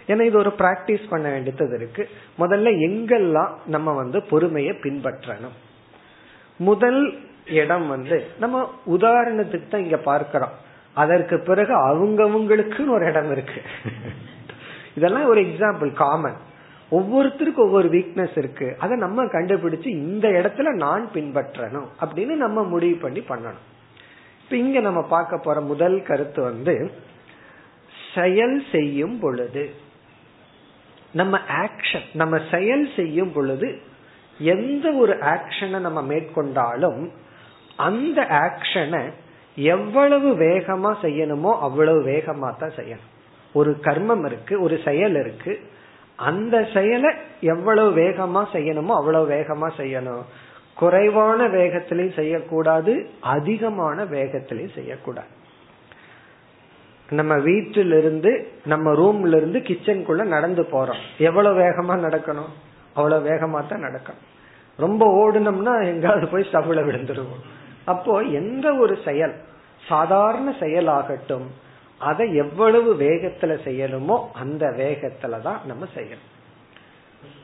S1: ஏன்னா இது ஒரு பிராக்டிஸ் பண்ண வேண்டியது இருக்கு. முதல்ல எங்கெல்லாம் நம்ம வந்து பொறுமையை பின்பற்றணும்? முதல் இடம் வந்து நம்ம உதாரணத்துக்கு தான் இங்க பார்க்கிறோம். அதற்கு பிறகு அவங்கவுங்களுக்குன்னு ஒரு இடம் இருக்கு. இதெல்லாம் ஒரு எக்ஸாம்பிள் காமன் ஒவ்வொருத்தருக்கும் ஒவ்வொரு வீக்னஸ் இருக்கு. அதை நம்ம கண்டுபிடிச்சு இந்த இடத்துல நான் பின்பற்றணும் அப்படின்னு நம்ம முடிவு பண்ணி பண்ணணும். இப்ப இங்க நம்ம பார்க்க போற முதல் கருத்து வந்து செயல் செய்யும் பொழுது நம்ம ஆக்ஷன் நம்ம செயல் செய்யும் பொழுது எந்த ஒரு ஆக்ஷனை நம்ம மேற்கொண்டாலும் அந்த ஆக்ஷனை எவ்வளவு வேகமா செய்யணுமோ அவ்வளவு வேகமா தான் செய்யணும். ஒரு கர்மம் இருக்கு ஒரு செயல் இருக்கு. அந்த செயலை எவ்வளவு வேகமா செய்யணுமோ அவ்வளவு வேகமா செய்யணும். குறைவான வேகத்திலையும் செய்யக்கூடாது அதிகமான வேகத்திலையும் செய்யக்கூடாது. நம்ம வீட்டிலிருந்து நம்ம ரூம்ல இருந்து கிச்சனுக்குள்ள நடந்து போறோம். எவ்வளவு வேகமா நடக்கணும்? அவ்வளவு வேகமா தான் நடக்கணும். ரொம்ப ஓடுனோம்னா எங்காவது போய் ஸ்டவ்ல விழுந்துருவோம். அப்போ எந்த ஒரு செயல் சாதாரண செயலாகட்டும் அதை எவ்வளவு வேகத்துல செய்யணுமோ அந்த வேகத்துல தான் நம்ம செய்யணும்.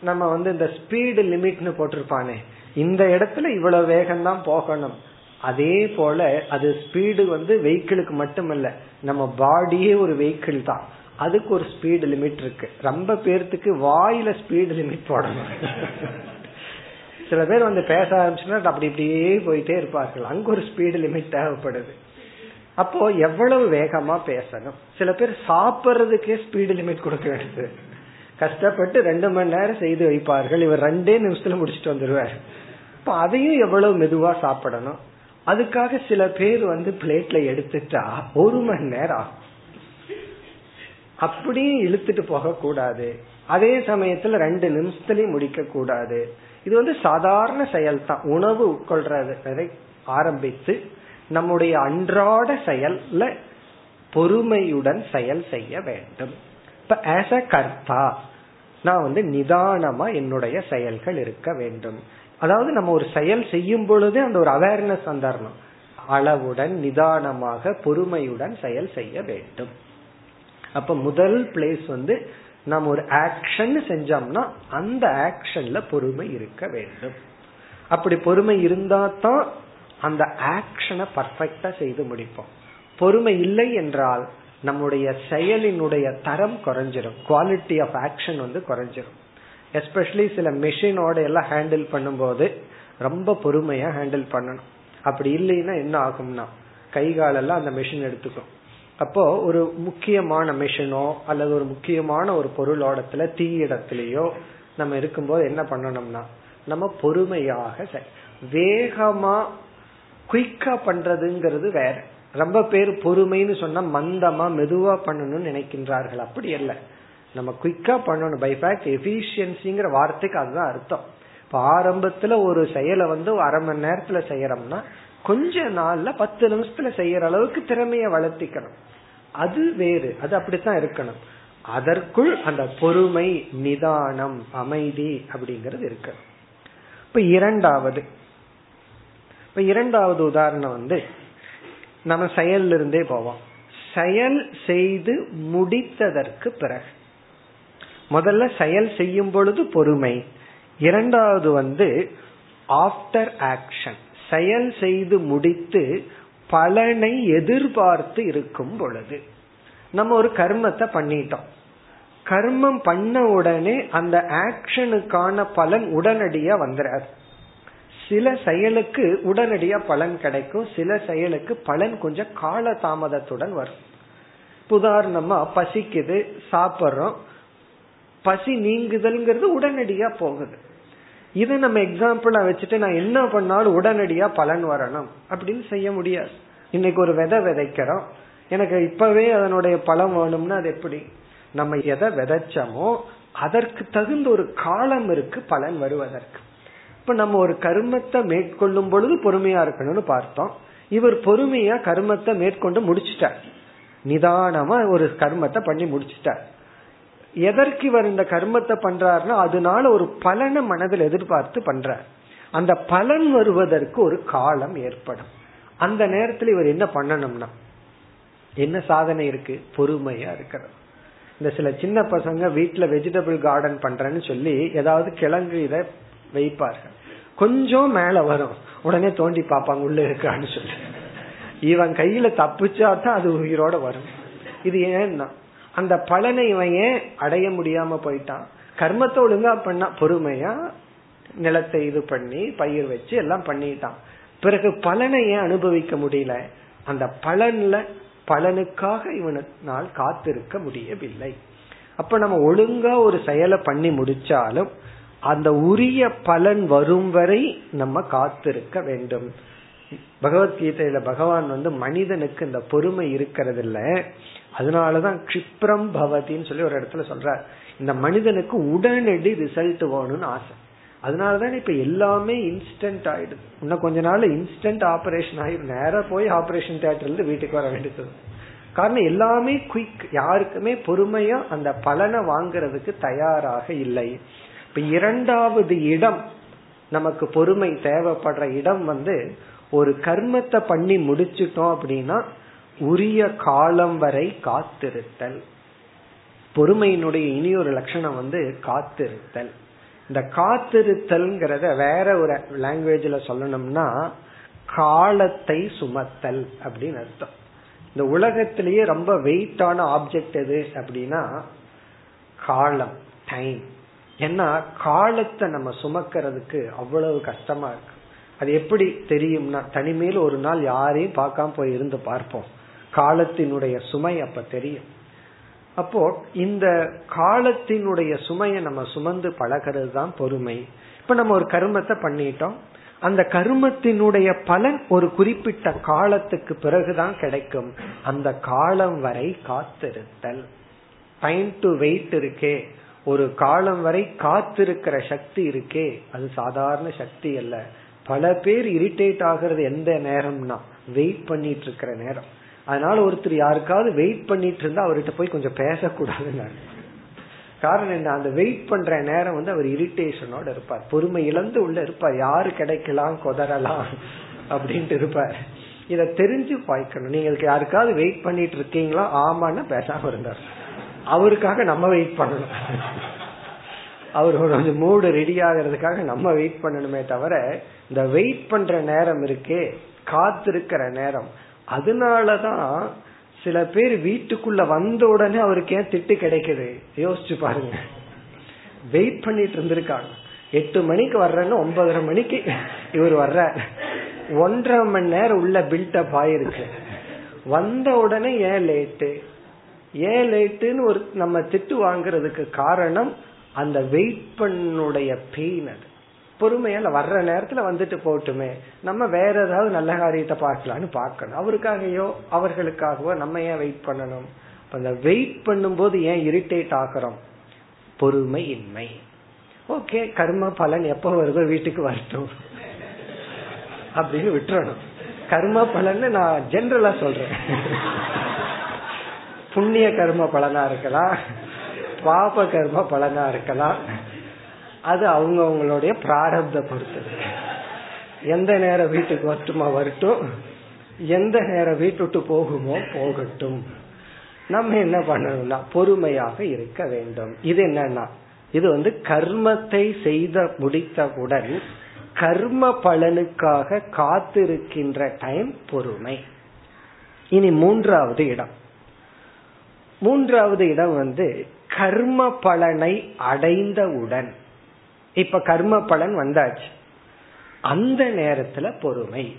S1: நம்ம வந்து இந்த ஸ்பீடு லிமிட்னு போட்டிருப்பானே இந்த இடத்துல இவ்வளவு வேகம் தான் போகணும். அதே போல அது ஸ்பீடு வந்து வெஹிக்கிளுக்கு மட்டுமல்ல நம்ம பாடியே ஒரு வெஹிக்கிள் தான். அதுக்கு ஒரு ஸ்பீடு லிமிட் இருக்கு. ரொம்ப பேர்த்துக்கு வாயில ஸ்பீடு லிமிட் போடணும். சில பேர் வந்து பேச ஆரம்பிச்சுன்னா அப்படி இப்படியே போயிட்டே இருப்பார்கள். அங்க ஒரு ஸ்பீடு லிமிட் தேவைப்படுது. அப்போ எவ்வளவு வேகமா பேசணும்? சில பேர் சாப்பிட்றதுக்கே ஸ்பீடு லிமிட் கொடுக்க வேண்டியது. கஷ்டப்பட்டு ரெண்டு மணி நேரம் செய்து வைப்பார்கள். இவர் ரெண்டே நிமிஷத்துல முடிச்சுட்டு வந்துருவார். இப்ப அதையும் எவ்வளவு மெதுவா சாப்பிடணும்? அதுக்காக சில பேர் வந்து பிளேட்ல எடுத்துட்டா ஒரு மணி நேரம் ஆகும். அப்படியும் இழுத்துட்டு போக கூடாது அதே சமயத்துல ரெண்டு நிமிஷத்துலயும் முடிக்க கூடாது இது வந்து சாதாரண செயல் தான் உணவு உட்கொள்றதை. ஆரம்பித்து நம்முடைய அன்றாட செயல்ல பொறுமையுடன் செயல் செய்ய வேண்டும். இப்ப ஆஸ் அ கர்த்தா நான் வந்து நிதானமா என்னுடைய செயல்கள் இருக்க வேண்டும். அதாவது நம்ம ஒரு செயல் செய்யும் பொழுதே அந்த ஒரு அவேர்னஸ் வந்துடணும் அளவுடன் நிதானமாக பொறுமையுடன் செயல் செய்ய வேண்டும். அப்ப முதல் பிளேஸ் வந்து நம்ம ஒரு ஆக்ஷன் செஞ்சோம்னா அந்த ஆக்ஷன்ல பொறுமை இருக்க வேண்டும். அப்படி பொறுமை இருந்தா தான் அந்த ஆக்ஷனை பர்ஃபெக்டா செய்து முடிப்போம். பொறுமை இல்லை என்றால் நம்முடைய செயலினுடைய தரம் குறைஞ்சிரும். குவாலிட்டி ஆஃப் ஆக்ஷன் வந்து குறைஞ்சிரும். எஸ்பெஷலி சில மெஷினோட எல்லாம் ஹேண்டில் பண்ணும்போது ரொம்ப பொறுமையா ஹேண்டில் பண்ணணும். அப்படி இல்லைன்னா என்ன ஆகும்னா கை காலெல்லாம் அந்த மெஷின் எடுத்துக்கும். அப்போ ஒரு முக்கியமான மிஷினோ அல்லது ஒரு முக்கியமான ஒரு பொருளோடத்துல தீ இடத்திலேயோ நம்ம இருக்கும்போது என்ன பண்ணணும்னா நம்ம பொறுமையாக வேகமா குயிக்கா பண்றதுங்கிறது வேற. ரொம்ப பேர் பொறுமைன்னு சொன்னா மந்தமா மெதுவா பண்ணணும்னு நினைக்கின்றார்கள். அப்படி அல்ல. நம்ம குயிக்கா பண்ணணும். பை ஃபேக்ட் வார்த்தைக்கு அதுதான் அர்த்தம். இப்ப ஆரம்பத்துல ஒரு செயலை வந்து அரை மணி நேரத்துல செய்யறோம்னா கொஞ்ச நாள்ல பத்து நிமிஷத்துல செய்யற அளவுக்கு திறமைய வளர்த்திக்கணும். அது வேறு. அது அப்படித்தான் இருக்கணும். அதற்குள் அந்த பொறுமை நிதானம் அமைதி அப்படிங்கிறது இருக்கு இப்ப இரண்டாவது. இப்ப இரண்டாவது உதாரணம் வந்து நம்ம செயல்ல இருந்தே போவோம். செயல் செய்து முடித்ததற்கு பிறகு. முதல்ல செயல் செய்யும் பொழுது பொறுமை. இரண்டாவது வந்து ஆஃப்டர் ஆக்ஷன் செயல் செய்து முடித்து பலனை எதிர்பார்த்து இருக்கும் பொழுது நம்ம ஒரு கர்மத்தை பண்ணிட்டோம். கர்மம் பண்ண உடனே அந்த ஆக்ஷனுக்கான பலன் உடனடியா வந்துடாது சில செயலுக்கு உடனடியா பலன் கிடைக்கும் சில செயலுக்கு பலன் கொஞ்சம் கால தாமதத்துடன் வரும். உதாரணமா பசிக்குது சாப்பிட்றோம். பசி நீங்குதல்ங்கிறது உடனடியா போகுது. இதை நம்ம எக்ஸாம்பிளா வச்சுட்டு நான் என்ன பண்ணாலும் உடனடியா பலன் வரணும். அப்படின்னு செய்ய முடியாது. இன்னைக்கு ஒரு விதை விதைக்கிறோம். எனக்கு இப்பவே அதனுடைய பலம் வேணும்னா அது எப்படி? நம்ம எதை விதைச்சோமோ அதற்கு தகுந்த ஒரு காலம் இருக்கு பலன் வருவதற்கு. இப்ப நம்ம ஒரு கருமத்தை மேற்கொள்ளும் பொழுது பொறுமையா இருக்கணும்னு பார்த்தோம். இவர் பொறுமையா கர்மத்தை மேற்கொண்டு முடிச்சிட்டார். நிதானமா ஒரு கர்மத்தை பண்ணி முடிச்சிட்டார். எதற்கு இவர் இந்த கர்மத்தை பண்றாருன்னா அதனால ஒரு பலனை மனதில் எதிர்பார்த்து பண்றார். அந்த பலன் வருவதற்கு ஒரு காலம் ஏற்படும். அந்த நேரத்தில் இவர் என்ன பண்ணணும்னா என்ன சாதனை இருக்கு? பொறுமையா இருக்கிறது. இந்த சில சின்ன பசங்க வீட்டுல வெஜிடபிள் கார்டன் பண்றேன்னு சொல்லி ஏதாவது கிழங்கு இதை வைப்பார்கள். கொஞ்சம் மேல வரும். உடனே தோண்டி பார்ப்பாங்க உள்ள இருக்கான்னு சொல்லி. இவன் கையில தப்பிச்சா தான் அது உயிரோட வரும். இது ஏன்னா அந்த பலனை இவன் ஏன் அடைய முடியாம போயிட்டான்? கர்மத்தை ஒழுங்கா பண்ணா பொறுமையா நிலத்தை இது பண்ணி பயிர் வச்சு எல்லாம் பண்ணிட்டான். பிறகு பலனை ஏன் அனுபவிக்க முடியல? அந்த பலன்ல பலனுக்காக இவனால் காத்திருக்க முடியவில்லை. அப்ப நம்ம ஒழுங்கா ஒரு செயலை பண்ணி முடிச்சாலும் அந்த உரிய பலன் வரும் வரை நம்ம காத்திருக்க வேண்டும். பகவத்கீதையில பகவான் வந்து மனிதனுக்கு இந்த பொறுமை இருக்கிறது இல்ல அதனாலதான் கிப்ரம் பவதின்னு சொல்லி ஒரு இடத்துல சொல்றார். இந்த மனிதனுக்கு உடனடி ரிசல்ட் வேணும்னு ஆசை. அதனாலதான் இப்ப எல்லாமே இன்ஸ்டன்ட் ஆயிடுது. இன்னும் கொஞ்ச நாள் இன்ஸ்டன்ட் ஆபரேஷன் ஆயிடும் நேரம் போய் ஆபரேஷன் தியேட்டர்ல இருந்து வீட்டுக்கு வர வேண்டியது. காரணம் எல்லாமே குயிக் யாருக்குமே பொறுமையா அந்த பலனை வாங்குறதுக்கு தயாராக இல்லை. இப்ப இரண்டாவது இடம் நமக்கு பொறுமை தேவைப்படுற இடம் வந்து ஒரு கர்மத்தை பண்ணி முடிச்சிட்டோம் அப்படின்னா உரிய காலம் வரை காத்திருத்தல். பொறுமையினுடைய இனி ஒரு லட்சணம் வந்து காத்திருத்தல். இந்த காத்திருத்தல்ங்கிறத வேற ஒரு லாங்குவேஜ்ல சொல்லணும்னா காலத்தை சுமத்தல் அப்படின்னு அர்த்தம். இந்த உலகத்திலேயே ரொம்ப வெயிட்டான ஆப்ஜெக்ட் எது அப்படின்னா காலம் டைம் ஏன்னா காலத்தை நம்ம சுமக்கிறதுக்கு அவ்வளவு கஷ்டமா இருக்கு. அது எப்படி தெரியும்னா தனிமையில் ஒரு நாள் யாரையும் பார்க்காம போய் இருந்து பார்ப்போம். காலத்தினுடைய சுமை அப்ப தெரியும். அப்போ இந்த காலத்தினுடைய சுமையை நம்ம சுமந்து பழகிறது தான் பொறுமை. இப்ப நம்ம ஒரு கருமத்தை பண்ணிட்டோம். அந்த கருமத்தினுடைய பலன் ஒரு குறிப்பிட்ட காலத்துக்கு பிறகுதான் கிடைக்கும். அந்த காலம் வரை காத்திருத்தல். டைம் டு வெயிட் இருக்கே. ஒரு காலம் வரை காத்திருக்கிற சக்தி இருக்கே. அது சாதாரண சக்தி அல்ல. பல பேர் இரிட்டேட் ஆகிறது எந்த நேரம்னா வெயிட் பண்ணிட்டு இருக்கிற நேரம். அதனால ஒருத்தர் யாருக்காவது வெயிட் பண்ணிட்டு இருந்தா அவர்கிட்ட போய் கொஞ்சம் பேசக்கூடாதுன்னு காரணம் என்ன? அந்த வெயிட் பண்ற நேரம் வந்து அவர் இரிட்டேஷனோட இருப்பார். பொறுமை இழந்து உள்ள இருப்பார். யாரு கிடைக்கலாம் கொதறலாம் அப்படின்ட்டு இருப்பார். இத தெரிஞ்சு பாய்க்கணும். நீங்களுக்கு யாருக்காவது வெயிட் பண்ணிட்டு இருக்கீங்களா? ஆமான்னு பேசாம இருந்தார். அவருக்காக நம்ம வெயிட் பண்ணணும். அவர் கொஞ்சம் மூடு ரெடி ஆகிறதுக்காக நம்ம வெயிட் பண்ணணுமே தவிர இந்த வெயிட் பண்ற நேரம் இருக்கே காத்திருக்கிற நேரம் அதனாலதான் சில பேர் வீட்டுக்குள்ள வந்த உடனே அவருக்கு ஏன் திட்டு கிடைக்குது? யோசிச்சு பாருங்க. வெயிட் பண்ணிட்டு இருந்திருக்காங்க. எட்டு மணிக்கு வர்றேன்னு ஒன்பதரை மணிக்கு இவர் வர்ற ஒன்றரை மணி நேரம் உள்ள பில்டப் ஆயிருக்கு. வந்த உடனே ஏன் லேட்டு ஏன் லேட்டுன்னு ஒரு நம்ம திட்டு வாங்குறதுக்கு காரணம் அந்த வெயிட் பண்ணுடைய பெயின் அது. பொறுமையால வர்ற நேரத்துல வந்துட்டு போட்டுமே. நம்ம வேற ஏதாவது நல்ல காரியத்தை பார்க்கலான்னு பார்க்கணும். அவருக்காகவோ அவர்களுக்காகவோ நம்ம ஏன் வெயிட் பண்ணணும்? அந்த வெயிட் பண்ணும்போது ஏன் இரிட்டேட் ஆகிறோம்? பொறுமை இன்மை ஓகே கர்ம பலன் எப்ப வருதோ வீட்டுக்கு வரட்டும். அப்படின்னு விட்டுறணும். கர்ம பலன் நான் ஜென்ரலா சொல்றேன். புண்ணிய கர்ம பலனா இருக்கலாம். பாப கர்ம பலனா இருக்கலாம். அது அவங்க அவங்களுடைய பிராரப்த பொறுத்தது எந்த நேரம் வீட்டுக்கு வரட்டுமா வரட்டும் எந்த நேரம் வீட்டு விட்டு போகுமோ போகட்டும். நம்ம என்ன பண்ணணும்னா பொறுமையாக இருக்க வேண்டும். இது என்னன்னா இது வந்து கர்மத்தை செய்த முடித்தவுடன் கர்ம பலனுக்காக காத்திருக்கின்ற டைம் பொறுமை. இனி மூன்றாவது இடம். மூன்றாவது இடம் வந்து கர்ம பலனை அடைந்தவுடன். இப்ப கர்ம பலன் வந்தாச்சு. அந்த நேரத்துல பொறுமை.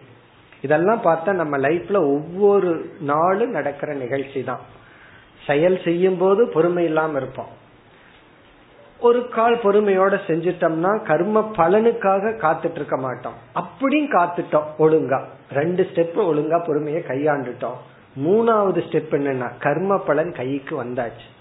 S1: இதெல்லாம் பார்த்தா நம்ம லைஃப்ல ஒவ்வொரு நாளும் நடக்கிற நிகழ்ச்சி தான். செயல் செய்யும் போது பொறுமை இல்லாம இருப்போம். ஒரு கால் பொறுமையோட செஞ்சிட்டோம்னா கர்ம பலனுக்காக காத்துட்டு இருக்க மாட்டோம். அப்படியும் காத்துட்டோம் ஒழுங்கா. ரெண்டு ஸ்டெப் ஒழுங்கா பொறுமையை கையாண்டுட்டோம். மூணாவது ஸ்டெப் என்னன்னா கர்ம பலன் கைக்கு வந்தாச்சு.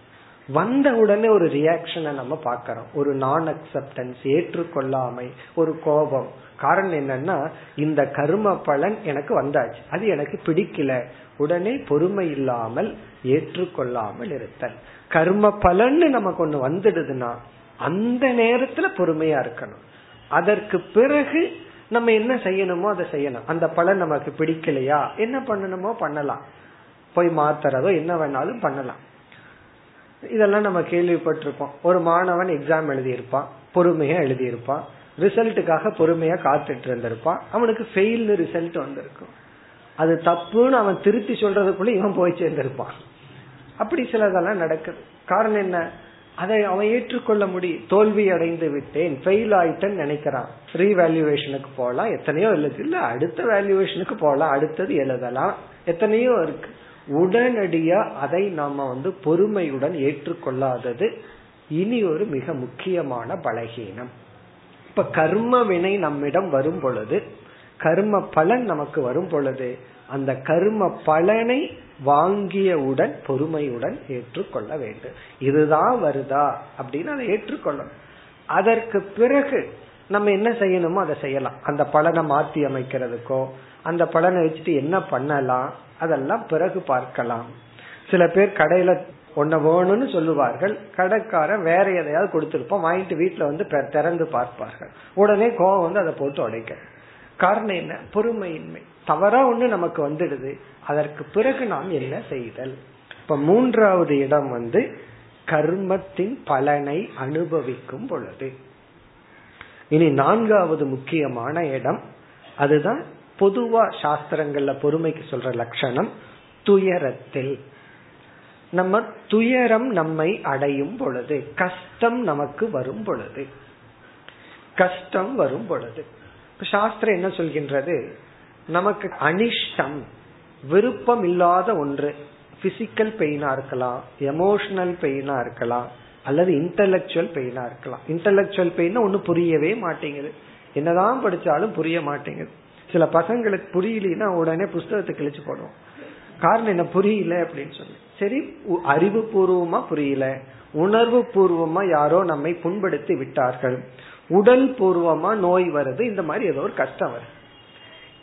S1: வந்த உடனே ஒரு ரியாக்ஷனை நம்ம பாக்கிறோம் ஒரு நான் அக்செப்டன்ஸ் ஏற்றுக்கொள்ளாமை ஒரு கோபம். காரணம் என்னன்னா இந்த கர்ம பலன் எனக்கு வந்தாச்சு. அது எனக்கு பிடிக்கல. உடனே பொறுமை இல்லாமல் ஏற்றுக்கொள்ளாமல் இருத்தல். கர்ம பலன்னு நமக்கு ஒண்ணு வந்துடுதுன்னா அந்த நேரத்துல பொறுமையா இருக்கணும். அதற்கு பிறகு நம்ம என்ன செய்யணுமோ அதை செய்யணும். அந்த பலன் நமக்கு பிடிக்கலையா? என்ன பண்ணணுமோ பண்ணலாம். போய் மாத்துறதோ என்ன வேணாலும் பண்ணலாம். இதெல்லாம் நம்ம கேள்விப்பட்டிருப்போம். ஒரு மாணவன் எக்ஸாம் எழுதியிருப்பான் பொறுமையா எழுதியிருப்பான் ரிசல்ட்டுக்காக பொறுமையா காத்துட்டு இருந்திருப்பான் அவனுக்கு ஃபெயில்னு ரிசல்ட் வந்திருக்கும். அது தப்புன்னு அவன் திருத்தி சொல்றதுக்குள்ள இவன் போய் சேர்ந்திருப்பான். அப்படி சிலதெல்லாம் நடக்குது. காரணம் என்ன? அதை அவன் ஏற்றுக்கொள்ள முடியும் தோல்வி அடைந்து விட்டேன் ஃபெயில் ஆயிட்டேன்னு நினைக்கிறான். ரீவேல்யூவேஷனுக்கு போகலாம் எத்தனையோ எழுது இல்ல அடுத்த வேல்யூவேஷனுக்கு போகலாம் அடுத்தது எழுதலாம். எத்தனையோ இருக்கு. உடனடியா அதை நாம வந்து பொறுமையுடன் ஏற்றுக்கொள்ளாதது இனி ஒரு மிக முக்கியமான பலகீனம். இப்ப கர்ம வினை நம்மிடம் வரும் பொழுது கர்ம பலன் நமக்கு வரும் பொழுது அந்த கர்ம பலனை வாங்கியவுடன் பொறுமையுடன் ஏற்றுக்கொள்ள வேண்டும். இதுதான் வருதா அப்படின்னு அதை ஏற்றுக்கொள்ளணும். அதற்கு பிறகு நம்ம என்ன செய்யணுமோ அதை செய்யலாம். அந்த பலனை மாத்தி அமைக்கிறதுக்கோ அந்த பலனை வச்சுட்டு என்ன பண்ணலாம்? அதெல்லாம் பிறகு பார்க்கலாம். சில பேர் கடையில ஒன்ன வேணும்னு சொல்லுவார்கள். கடைக்காரன் வேற எதையாவது கொடுத்திருப்போம் வாங்கிட்டு வீட்டுல வந்து திறந்து பார்ப்பார்கள். உடனே கோவம் வந்து அதை போட்டு உடைக்க. காரணம் என்ன? பொறுமையின்மை. தவறா ஒண்ணு நமக்கு வந்துடுது. அதற்கு பிறகு நாம் என்ன செய்தல்? இப்ப மூன்றாவது இடம் வந்து கர்மத்தின் பலனை அனுபவிக்கும் பொழுது. இனி நான்காவது முக்கியமான இடம். அதுதான் பொதுவா சாஸ்திரங்கள்ல பொறுமைக்கு சொல்ற லட்சணம் துயரத்தில். நம்ம துயரம் நம்மை அடையும் பொழுது கஷ்டம் நமக்கு வரும் பொழுது. கஷ்டம் வரும் பொழுது. சாஸ்திரம் என்ன சொல்கின்றது? நமக்கு அனிஷ்டம் விருப்பம் இல்லாத ஒன்று பிசிக்கல் பெயினா இருக்கலாம் எமோஷனல் பெயினா இருக்கலாம் அல்லது இன்டலெக்சுவல் பெயினா இருக்கலாம். இன்டலெக்சுவல் பெயின் ஒன்னு புரியவே மாட்டேங்குது. என்னதான் படிச்சாலும் புரிய மாட்டேங்குது. சில பசங்களுக்கு புரியலன்னா உடனே புஸ்தகத்தை கிழிச்சு போடுவோம். காரணம் என்ன? புரியல அப்படின்னு சொல்லி. சரி அறிவு பூர்வமா புரியல. உணர்வு பூர்வமா யாரோ நம்மை புண்படுத்தி விட்டார்கள். உடல் பூர்வமா நோய் வருது இந்த மாதிரி ஏதோ ஒரு கஷ்டம் வருது.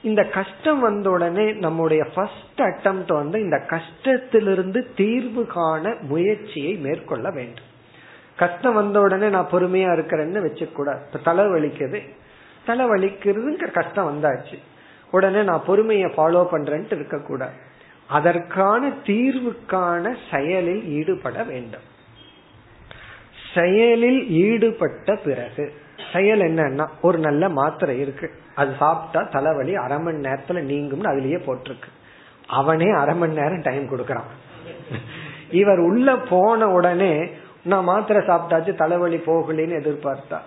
S1: இந்த கஷ்டம் வந்த உடனே நம்முடைய ஃபர்ஸ்ட் அட்டம் வந்து இந்த கஷ்டத்திலிருந்து தீர்வு காண முயற்சியை மேற்கொள்ள வேண்டும். கஷ்டம் வந்த உடனே நான் பொறுமையா இருக்கிறேன்னு வச்சுக்கூட இப்ப தலைவலிக்குது தலை வலிக்கிறதுங்கிற கஷ்டம் வந்தாச்சு. உடனே நான் பொறுமையை ஃபாலோ பண்றேன்ட்டு இருக்கக்கூடாது. அதற்கான தீர்வுக்கான செயலில் ஈடுபட வேண்டும். செயலில் ஈடுபட்ட பிறகு செயல் என்னன்னா ஒரு நல்ல மாத்திரை இருக்கு. அது சாப்பிட்டா தலைவலி அரை மணி நேரத்துல நீங்கும்னு அதுலயே போட்டிருக்கு. அவனே அரை மணி நேரம் டைம் கொடுக்கறான். இவர் உள்ள போன உடனே நான் மாத்திரை சாப்பிட்டாச்சு தலைவலி போகலன்னு எதிர்பார்த்தா.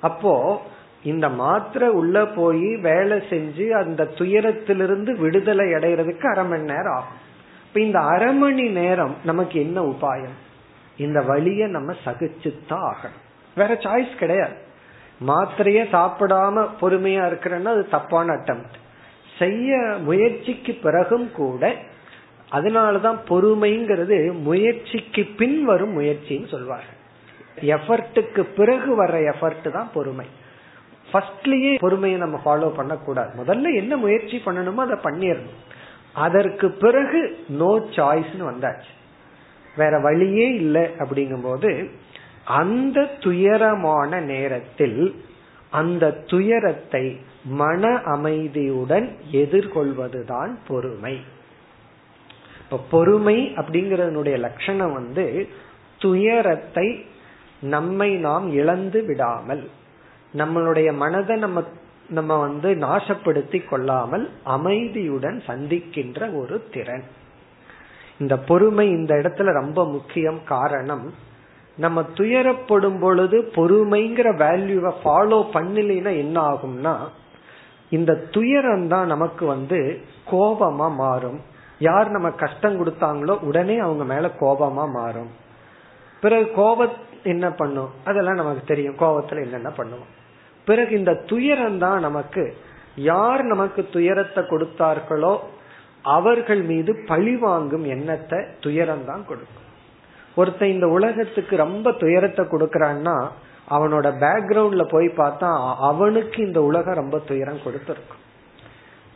S1: அப்போ இந்த மாத்திரை உள்ள போய் வேலை செஞ்சு அந்த துயரத்திலிருந்து விடுதலை அடைகிறதுக்கு அரை மணி நேரம் ஆகும். இப்ப இந்த அரை மணி நேரம் நமக்கு என்ன உபாயம்? இந்த வழிய நம்ம சகிச்சுத்தான் ஆகணும். வேற சாய்ஸ் கிடையாது. மாத்திரைய சாப்பிடாம பொறுமையா இருக்கிறேன்னா அது தப்பான அட்டம் செய்ய முயற்சிக்கு பிறகும் கூட அதனாலதான் பொறுமைங்கிறது முயற்சிக்கு பின் வரும் முயற்சின்னு சொல்வார்கள். எஃபர்ட்டுக்கு பிறகு வர்ற எஃபர்ட் தான் பொறுமை. ஃபர்ஸ்ட்லயே பொறுமையை நம்ம ஃபாலோ பண்ணக்கூடாது. முதல்ல என்ன முயற்சி பண்ணணுமோ அதை பண்ணிடணும் அதற்கு பிறகு நோ சாய்ஸ்னு வந்தாச்சு. வேற வழியே இல்லை அப்படிங்கும் போது அந்த துயரமான நேரத்தில் அந்த துயரத்தை மன அமைதியுடன் எதிர்கொள்வதுதான் பொறுமை. இப்ப பொறுமை அப்படிங்கறதனுடைய லட்சணம் வந்து துயரத்தை நம்மை நாம் இழந்து விடாமல் நம்மளுடைய மனதை நம்ம நம்ம வந்து நாசப்படுத்தி கொள்ளாமல் அமைதியுடன் சந்திக்கின்ற ஒரு திறன். இந்த பொறுமை இந்த இடத்துல ரொம்ப முக்கியம் காரணம் நம்ம துயரப்படும் பொழுது பொறுமைங்கிற வேல்யூவை ஃபாலோ பண்ணலைன்னா என்ன ஆகும்னா இந்த துயரம் தான் நமக்கு வந்து கோபமா மாறும். யார் நம்ம கஷ்டம் கொடுத்தாங்களோ உடனே அவங்க மேல கோபமா மாறும். பிறகு கோபத் என்ன பண்ணும்? அதெல்லாம் நமக்கு தெரியும். கோபத்துல என்னென்ன பண்ணுவோம். பிறகு இந்த துயரம் தான் நமக்கு யார் நமக்கு துயரத்தை கொடுத்தார்களோ அவர்கள் மீது பழி வாங்கும் எண்ணத்தை துயரம் தான் கொடுக்கும். ஒருத்தன் இந்த உலகத்துக்கு ரொம்ப துயரத்தை கொடுக்கறான்னா அவனோட பேக்ரவுண்ட்ல போய் பார்த்தா அவனுக்கு இந்த உலகம் ரொம்ப துயரம் கொடுத்திருக்கும்.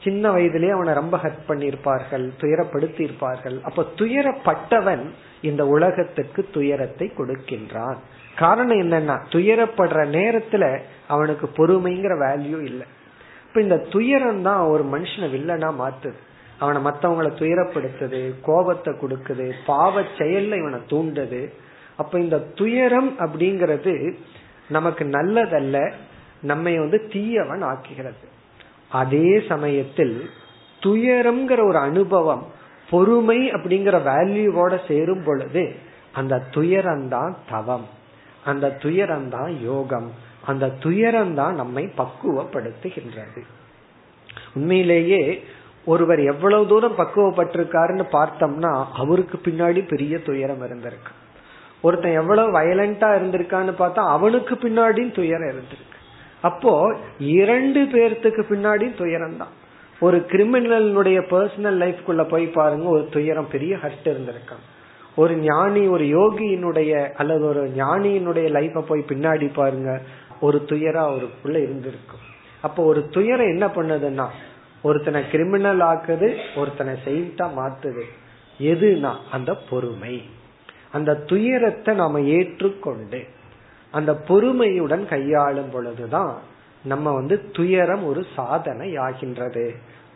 S1: சின்ன வயதிலேயே அவனை ரொம்ப ஹர்ட் பண்ணியிருப்பார்கள் துயரப்படுத்தி இருப்பார்கள் அப்ப துயரப்பட்டவன் இந்த உலகத்துக்கு துயரத்தை கொடுக்கின்றான். காரணம் என்னன்னா துயரப்படுற நேரத்துல அவனுக்கு பொறுமைங்கிற வேல்யூ இல்லை. இப்ப இந்த துயரம் தான் ஒரு மனுஷனை வில்லனா மாத்துது. அவனை மத்தவங்களை துயரப்படுத்துது கோபத்தை கொடுக்குது பாவ செயல்ல இவனை தூண்டுது. அப்ப இந்த துயரம் அப்படிங்கிறது நமக்கு நல்லதல்ல நம்மை வந்து தீயவன் ஆக்குகிறது. அதே சமயத்தில் துயரம்ங்கிற ஒரு அனுபவம் பொறுமை அப்படிங்கிற வேல்யூவோட சேரும் பொழுது அந்த துயரம்தான் தவம். அந்த துயரம்தான் யோகம். அந்த துயரம்தான் நம்மை பக்குவப்படுத்துகின்றது. உண்மையிலேயே ஒருவர் எவ்வளவு தூரம் பக்குவப்பட்டிருக்காருன்னு பார்த்தோம்னா அவருக்கு பின்னாடி பெரிய துயரம் இருந்திருக்கு. ஒருத்தன் எவ்வளவு வயலண்டா இருந்திருக்கான்னு பார்த்தா அவனுக்கு பின்னாடியும் துயரம் இருந்திருக்கு. அப்போ இரண்டு பேர்த்துக்கு பின்னாடி துயரம் தான் ஒரு கிரிமினலுடைய பர்சனல் லைஃப்குள்ள போய் பாருங்க ஒரு துயரம் பெரிய ஹர்ட் இருந்திருக்கான். ஒரு ஞானி ஒரு யோகியினுடைய அல்லது ஒரு ஞானியினுடைய லைஃப போய் பின்னாடி பாருங்க ஒரு துயரா அவருக்குள்ள இருந்திருக்கும். அப்போ ஒரு துயரம் என்ன பண்ணுதுன்னா ஒருத்தனை கிரிமினல் ஆக்குது ஒருத்தனை செயின்டா மாத்துது. எதுனா அந்த பொறுமை. அந்த துயரத்தை நாம ஏற்றுக்கொண்டு அந்த பொறுமையுடன் கையாளும் பொழுதுதான் நம்ம வந்து துயரம் ஒரு சாதனை ஆகின்றது.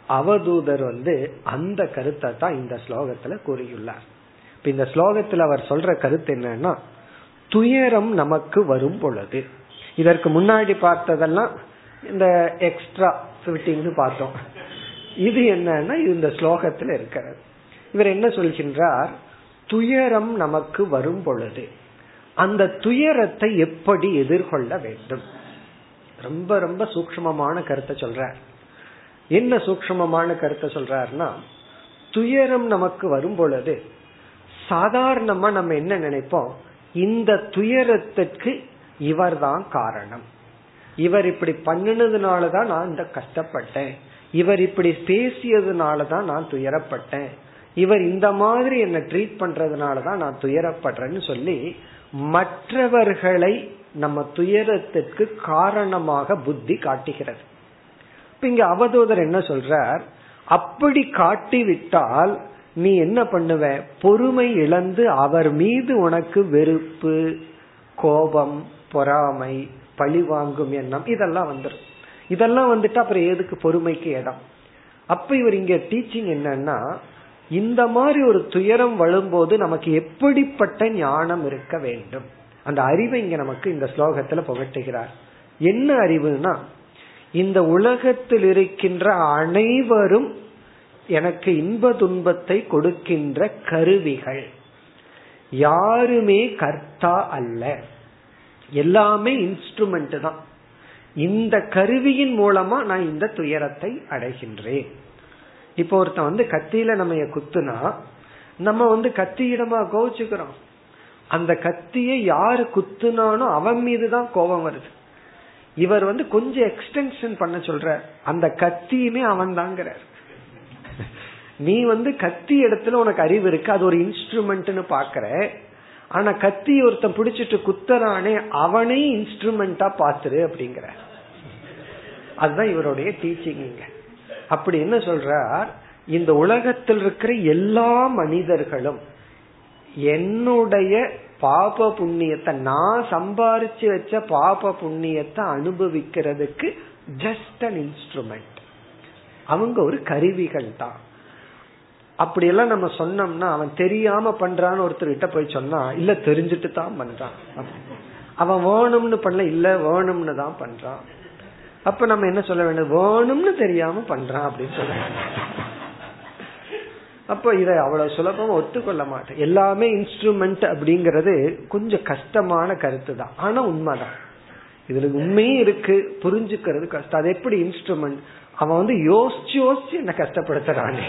S1: அவதூதர் வந்து அந்த கருத்தை தான் இந்த ஸ்லோகத்துல கூறியுள்ளார். இப்ப இந்த ஸ்லோகத்துல அவர் சொல்ற கருத்து என்னன்னா துயரம் நமக்கு வரும் பொழுது. இதற்கு முன்னாடி பார்த்ததெல்லாம் இந்த எக்ஸ்ட்ரா ஃபிட்டிங்னு பார்த்தோம். இது என்னன்னா இந்த ஸ்லோகத்துல இருக்கிறது. இவர் என்ன சொல்கின்றார்? துயரம் நமக்கு வரும் பொழுது. அந்த துயரத்தை எப்படி எதிர்கொள்ள வேண்டும்? ரொம்ப ரொம்ப சூக்மமான கருத்தை சொல்றார். என்ன சூக்மமான கருத்தை சொல்றாருன்னா துயரம் நமக்கு வரும் பொழுது சாதாரணமா நம்ம என்ன நினைப்போம்? இந்த துயரத்துக்கு இவர் தான் காரணம். இவர் இப்படி பண்ணினதுனால தான் நான் இந்த கஷ்டப்பட்டேன். இவர் இப்படி பேசியதுனாலதான் நான் துயரப்பட்டேன். இவர் இந்த மாதிரி என்ன ட்ரீட் பண்றதுனாலதான் நான் துயரப்படுறேன்னு சொல்லி மற்றவர்களை நம்ம துயரத்திற்கு காரணமாக புத்தி காட்டுகிறது. இப்ப இங்க அவதூதர் என்ன சொல்றார்? அப்படி காட்டிவிட்டால் நீ என்ன பண்ணுவ? பொறுமை இழந்து அவர் மீது உனக்கு வெறுப்பு கோபம் பொறாமை பழி வாங்கும் எண்ணம் இதெல்லாம் வந்துடும் இதெல்லாம் வந்துட்டு அப்புறம் எதுக்கு பொறுமைக்கு இடம்? அப்ப இவர் இங்க டீச்சிங் என்னன்னா இந்த மாதிரி ஒரு துயரம் வழும்போது நமக்கு எப்படிப்பட்ட ஞானம் இருக்க வேண்டும்? அந்த அறிவை இங்க நமக்கு இந்த ஸ்லோகத்துல புகட்டுகிறார். என்ன அறிவுனா இந்த உலகத்தில் இருக்கின்ற அனைவரும் எனக்கு இன்ப துன்பத்தை கொடுக்கின்ற கருவிகள். யாருமே கர்த்தா அல்ல. எல்லாமே இன்ஸ்ட்ருமெண்ட் தான். இந்த கருவியின் மூலமா நான் இந்த துயரத்தை அடைகின்றேன். இப்போ ஒருத்தன் வந்து கத்தியில நம்ம குத்துனா நம்ம வந்து கத்தியிடமா கோவிச்சுக்கிறோம். அந்த கத்தியை யாரு குத்துனானோ அவன் மீதுதான் கோபம் வருது. இவர் வந்து கொஞ்சம் எக்ஸ்டென்ஷன் பண்ண சொல்ற அந்த கத்தியுமே அவன் தாங்கிறார் நீ வந்து கத்தி இடத்துல உனக்கு அறிவு இருக்கு அது ஒரு இன்ஸ்ட்ருமெண்ட்னு பாக்குற ஆனா கத்தி ஒருத்தன் பிடிச்சிட்டு குத்துறானே அவனே இன்ஸ்ட்ருமெண்டா பாத்துரு அப்படிங்கிற. அதுதான் இவருடைய டீச்சிங் இங்க. அப்படி என்ன சொல்றார்? இந்த உலகத்தில் இருக்கிற எல்லா மனிதர்களும் என்னுடைய பாப புண்ணியத்தை நான் சம்பாரிச்சு வச்ச பாப புண்ணியத்தை அனுபவிக்கிறதுக்கு ஜஸ்ட் அன் இன்ஸ்ட்ருமெண்ட் அவங்க ஒரு கருவிகள் தான். அப்படியெல்லாம் நம்ம சொன்னோம்னா அவன் தெரியாம பண்றான்னு ஒருத்தர் போய் சொன்னா இல்ல தெரிஞ்சுட்டு தான் பண்றான். அவன் வேணும்னு பண்ணல இல்ல வேணும்னு தான் பண்றான். அப்ப நம்ம என்ன சொல்ல வேண்டும் வேணும்னு தெரியாம பண்றான் அப்படின்னு சொல்ல அப்ப இதை அவ்வளவு சுலபமா ஒத்துக்கொள்ள மாட்டேன். எல்லாமே இன்ஸ்ட்ருமெண்ட் அப்படிங்கறது கொஞ்சம் கஷ்டமான கருத்து தான். ஆனா உண்மைதான். இதுல உண்மையும் இருக்கு புரிஞ்சுக்கிறது கஷ்டம். அது எப்படி இன்ஸ்ட்ருமெண்ட் அவன் வந்து யோசிச்சு யோசிச்சு என்ன கஷ்டப்படுத்துறானே.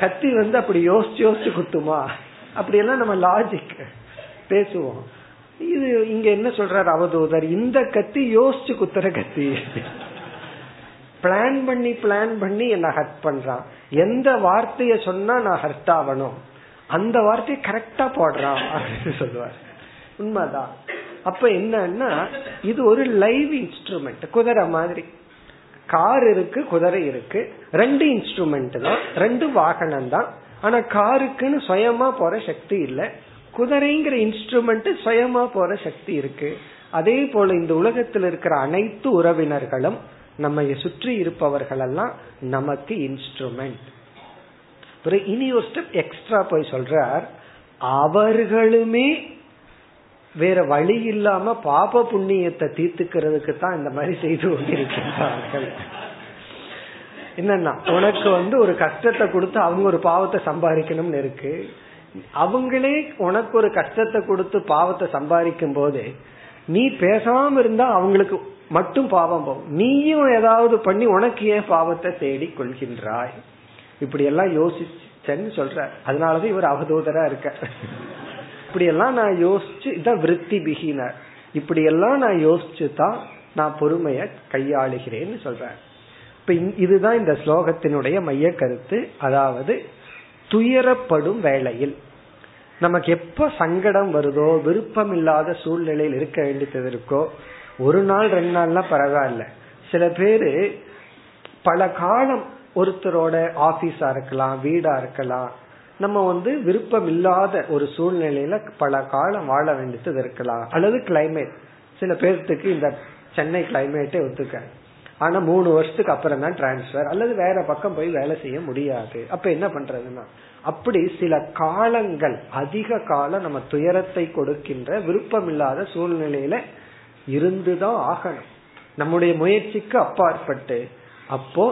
S1: கத்தி வந்து அப்படி யோசிச்சு யோசிச்சு குத்துமா? அப்படியெல்லாம் நம்ம லாஜிக் பேசுவோம். இது இங்க என்ன சொல்றாரு அவதூதர்? இந்த கத்தி யோசிச்சு குத்துற கத்தி. பிளான் பண்ணி பிளான் பண்ணி என்ன ஹர்ட் பண்றான் எந்த வார்த்தைய சொன்னா நான் ஹர்ட் ஆகணும் அந்த வார்த்தையை கரெக்டா போடுறான் அப்படின்னு சொல்லுவார். உண்மைதான். அப்ப என்னன்னா இது ஒரு லைவ் இன்ஸ்ட்ருமெண்ட் குதிரை மாதிரி. கார் இருக்கு குதிரை இருக்கு. ரெண்டு இன்ஸ்ட்ருமெண்ட் தான் ரெண்டு வாகனம் தான். ஆனா காருக்குன்னு சுயமா போற சக்தி இல்லை. குதிரைங்கிற இன்ஸ்ட்ருமெண்ட் சுயமா போற சக்தி இருக்கு. அதே போல இந்த உலகத்தில் இருக்கிற அனைத்து உறவினர்களும் நம்ம சுற்றி இருப்பவர்கள் எல்லாம் நமக்கு இன்ஸ்ட்ருமெண்ட் இனி ஒரு ஸ்டெப் எக்ஸ்ட்ரா போய் சொல்றார். அவர்களுமே வேற வழி இல்லாம பாப புண்ணியத்தை தீர்த்துக்கிறதுக்கு தான் இந்த மாதிரி செய்து கொண்டிருக்கிறார்கள். என்னன்னா உனக்கு வந்து ஒரு கஷ்டத்தை கொடுத்து அவங்க ஒரு பாவத்தை சம்பாதிக்கணும்னு இருக்கு. அவங்களே உனக்கு ஒரு கஷ்டத்தை கொடுத்து பாவத்தை சம்பாதிக்கும் போது நீ பேசாம இருந்தா அவங்களுக்கு மட்டும் பாவம் போகும். நீயும் ஏதாவது பண்ணி உனக்கு ஏன் பாவத்தை தேடி கொள்கின்றாய்? இப்படி எல்லாம் யோசிச்சேன்னு சொல்ற அதனாலதான் இவர் அவதூதரா இருக்க இப்படி எல்லாம் நான் யோசிச்சு இதான் விருத்தி பிகினர் இப்படி எல்லாம் நான் யோசிச்சு தான் நான் பொறுமைய கையாளுகிறேன்னு சொல்றேன் இப்ப இதுதான் இந்த ஸ்லோகத்தினுடைய மைய கருத்து. அதாவது துயரப்படும் வேளையில் நமக்கு எப்ப சங்கடம் வருதோ விருப்பம் இல்லாத சூழ்நிலையில் இருக்க வேண்டியது இருக்கோ ஒரு நாள் ரெண்டு நாள்லாம் பரவாயில்ல. சில பேரு பல காலம் ஒருத்தரோட ஆபீஸா இருக்கலாம் வீடா இருக்கலாம் நம்ம வந்து விருப்பம் இல்லாத ஒரு சூழ்நிலையில பல காலம் வாழ வேண்டியது இருக்கலாம். அல்லது கிளைமேட் சில பேர்த்துக்கு இந்த சென்னை கிளைமேட்டே ஒத்துக்காது. ஆனா மூணு வருஷத்துக்கு அப்புறம் தான் டிரான்ஸ்பர் அல்லது வேற பக்கம் போய் வேலை செய்ய முடியாது. அப்ப என்ன பண்றதுன்னா அப்படி சில காலங்கள் அதிக காலம் நம்ம துயரத்தை கொடுக்கின்ற விருப்பமில்லாத சூழ்நிலையில இருந்துதான் ஆகணும். நம்முடைய முயற்சிக்கு அப்பாற்பட்டு அப்போ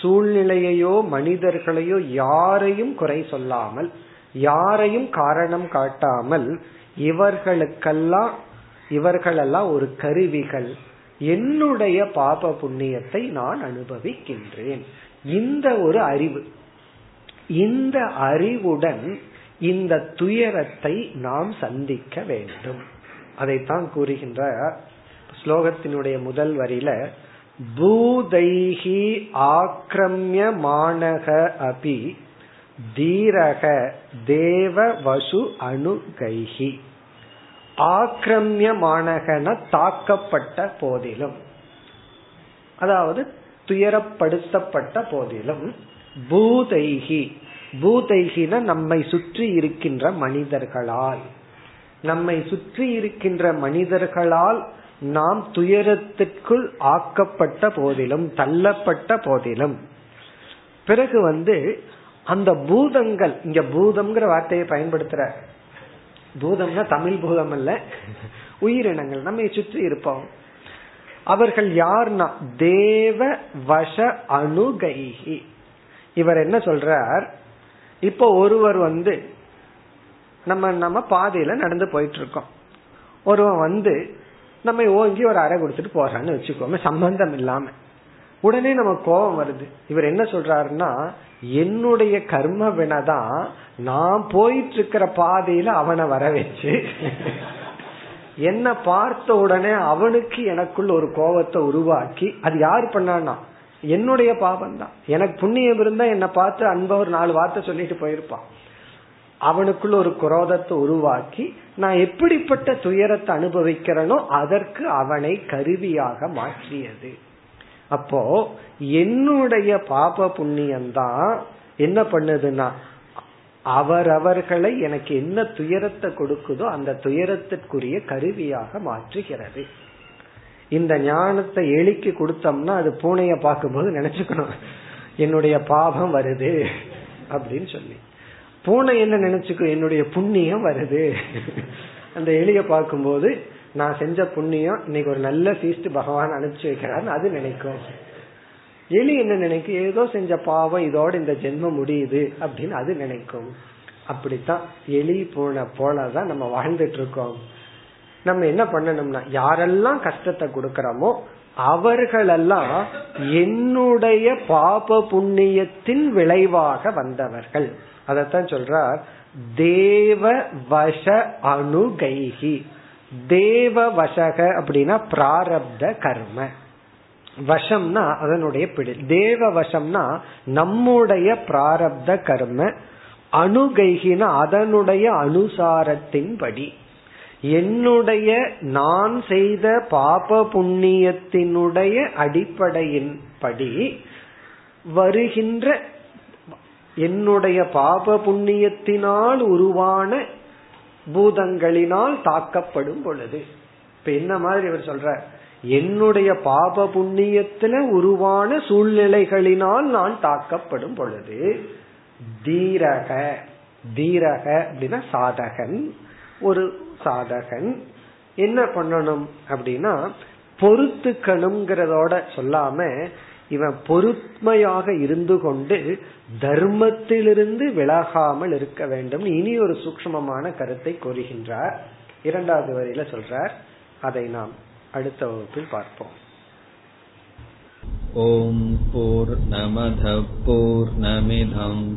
S1: சூழ்நிலையையோ மனிதர்களையோ யாரையும் குறை சொல்லாமல் யாரையும் காரணம் காட்டாமல் இவர்களுக்கெல்லாம் இவர்களெல்லாம் ஒரு கருவிகள். என்னுடைய பாப புண்ணியத்தை நான் அனுபவிக்கின்றேன். இந்த ஒரு அறிவு இந்த அறிவுடன் இந்த துயரத்தை நாம் சந்திக்க வேண்டும். அதைத்தான் கூறுகின்ற ஸ்லோகத்தினுடைய முதல் வரியில பூதைஹி ஆக்கிரமிய மாணக அபி தீரக தேவ வசு அணுகைஹி. ஆக்கிரமியமானகன தாக்கப்பட்ட போதிலும். அதாவது துயரப்படுத்தப்பட்ட போதிலும் பூதைகி பூதைகின நம்மை சுற்றி இருக்கின்ற மனிதர்களால் நம்மை சுற்றி இருக்கின்ற மனிதர்களால் நாம் துயரத்திற்குள் ஆக்கப்பட்ட போதிலும் தள்ளப்பட்ட போதிலும். பிறகு வந்து அந்த பூதங்கள் இங்க பூதம்ங்கிற வார்த்தையை பயன்படுத்துற பூதம்னா தமிழ் பூதம் அல்ல உயிரினங்கள் நம்மை சுற்றி இருப்போம். அவர்கள் யார்னா? தேவ வச அணுகைகி இவர் என்ன சொல்றார்? இப்போ ஒருவர் வந்து நம்ம நம்ம பாதையில நடந்து போயிட்டு இருக்கோம் ஒருவன் வந்து நம்ம ஓங்கி ஒரு அறை கொடுத்துட்டு போறான்னு வச்சுக்கோமே சம்பந்தம் இல்லாம. உடனே நமக்கு கோபம் வருது. இவர் என்ன சொல்றாருன்னா என்னுடைய கர்ம வினதான் நான் போயிட்டு இருக்கிற பாதையில அவனை வர வச்சு என்ன பார்த்த உடனே அவனுக்கு எனக்குள்ள ஒரு கோபத்தை உருவாக்கி அது யார் பண்ணான்னா என்னுடைய பாபம் தான். எனக்கு புண்ணியம் இருந்தா என்னை பார்த்து அன்ப ஒரு நாலு வார்த்தை சொல்லிட்டு போயிருப்பான். அவனுக்குள்ள ஒரு குரோதத்தை உருவாக்கி நான் எப்படிப்பட்ட துயரத்தை அனுபவிக்கிறனோ அதற்கு அவனை கருவியாக மாற்றியது. அப்போ என்னுடைய பாப புண்ணியம்தான் என்ன பண்ணுதுன்னா அவரவர்களை எனக்கு என்ன துயரத்தை கொடுக்குதோ அந்த துயரத்திற்குரிய கருவியாக மாற்றுகிறது. இந்த ஞானத்தை எலிக்கு கொடுத்தோம்னா அது பூனைய பார்க்கும்போது நினைச்சுக்கணும் என்னுடைய பாவம் வருது அப்படின்னு சொல்லி. பூனை என்ன நினைச்சுக்கும்? என்னுடைய புண்ணியம் வருது. அந்த எலிய பார்க்கும்போது நான் செஞ்ச புண்ணியம் இன்னைக்கு ஒரு நல்ல சீஸ்ட் பகவான் அனுப்பிச்சு வைக்கிறான்னு அது நினைக்கும். எலி என்ன நினைக்கும்? ஏதோ செஞ்ச பாவம் இதோட இந்த ஜென்மம் முடியுது அப்படின்னு அது நினைக்கும். அப்படித்தான் எலி போன போலதான் நம்ம வாழ்ந்துட்டு இருக்கோம் நம்ம என்ன பண்ணணும்னா யாரெல்லாம் கஷ்டத்தை கொடுக்கறோமோ அவர்களெல்லாம் என்னுடைய பாப புண்ணியத்தின் விளைவாக வந்தவர்கள். அதத்தான் சொல்றார் தேவ வச அணுகைகி தேவ வசக அப்படின்னா பிராரப்த கர்ம. வசம்னா அதனுடைய பிடி தேவ வசம்னா நம்முடைய பிராரப்த கர்ம அணுகைகின அதனுடைய அனுசாரத்தின்படி. என்னுடைய நான் செய்த பாப புண்ணியத்தினுடைய அடிப்படையின் படி வருகின்ற என்னுடைய பாப புண்ணியத்தினால் உருவான பூதங்களினால் தாக்கப்படும் பொழுது. இப்ப என்ன மாதிரி இவர் சொல்ற? என்னுடைய பாப புண்ணியத்துல உருவான சூழ்நிலைகளினால் நான் தாக்கப்படும் பொழுது தீரக தீரக அப்படின்னா சாதகன் ஒரு சாதகன். என்ன பண்ணணும் அப்படின்னா பொறுத்துக்கணுங்கிறதோட சொல்லாம இவன் பொறுமையாக இருந்து கொண்டு தர்மத்திலிருந்து விலகாமல் இருக்க வேண்டும். இனி ஒரு சூக்மமான கருத்தை கூறுகின்றார். இரண்டாவது வரியில சொல்றார். அதை நாம் அடுத்த வகுப்பில் பார்ப்போம்.
S2: ஓம் போர் நமத போர் நமிதம்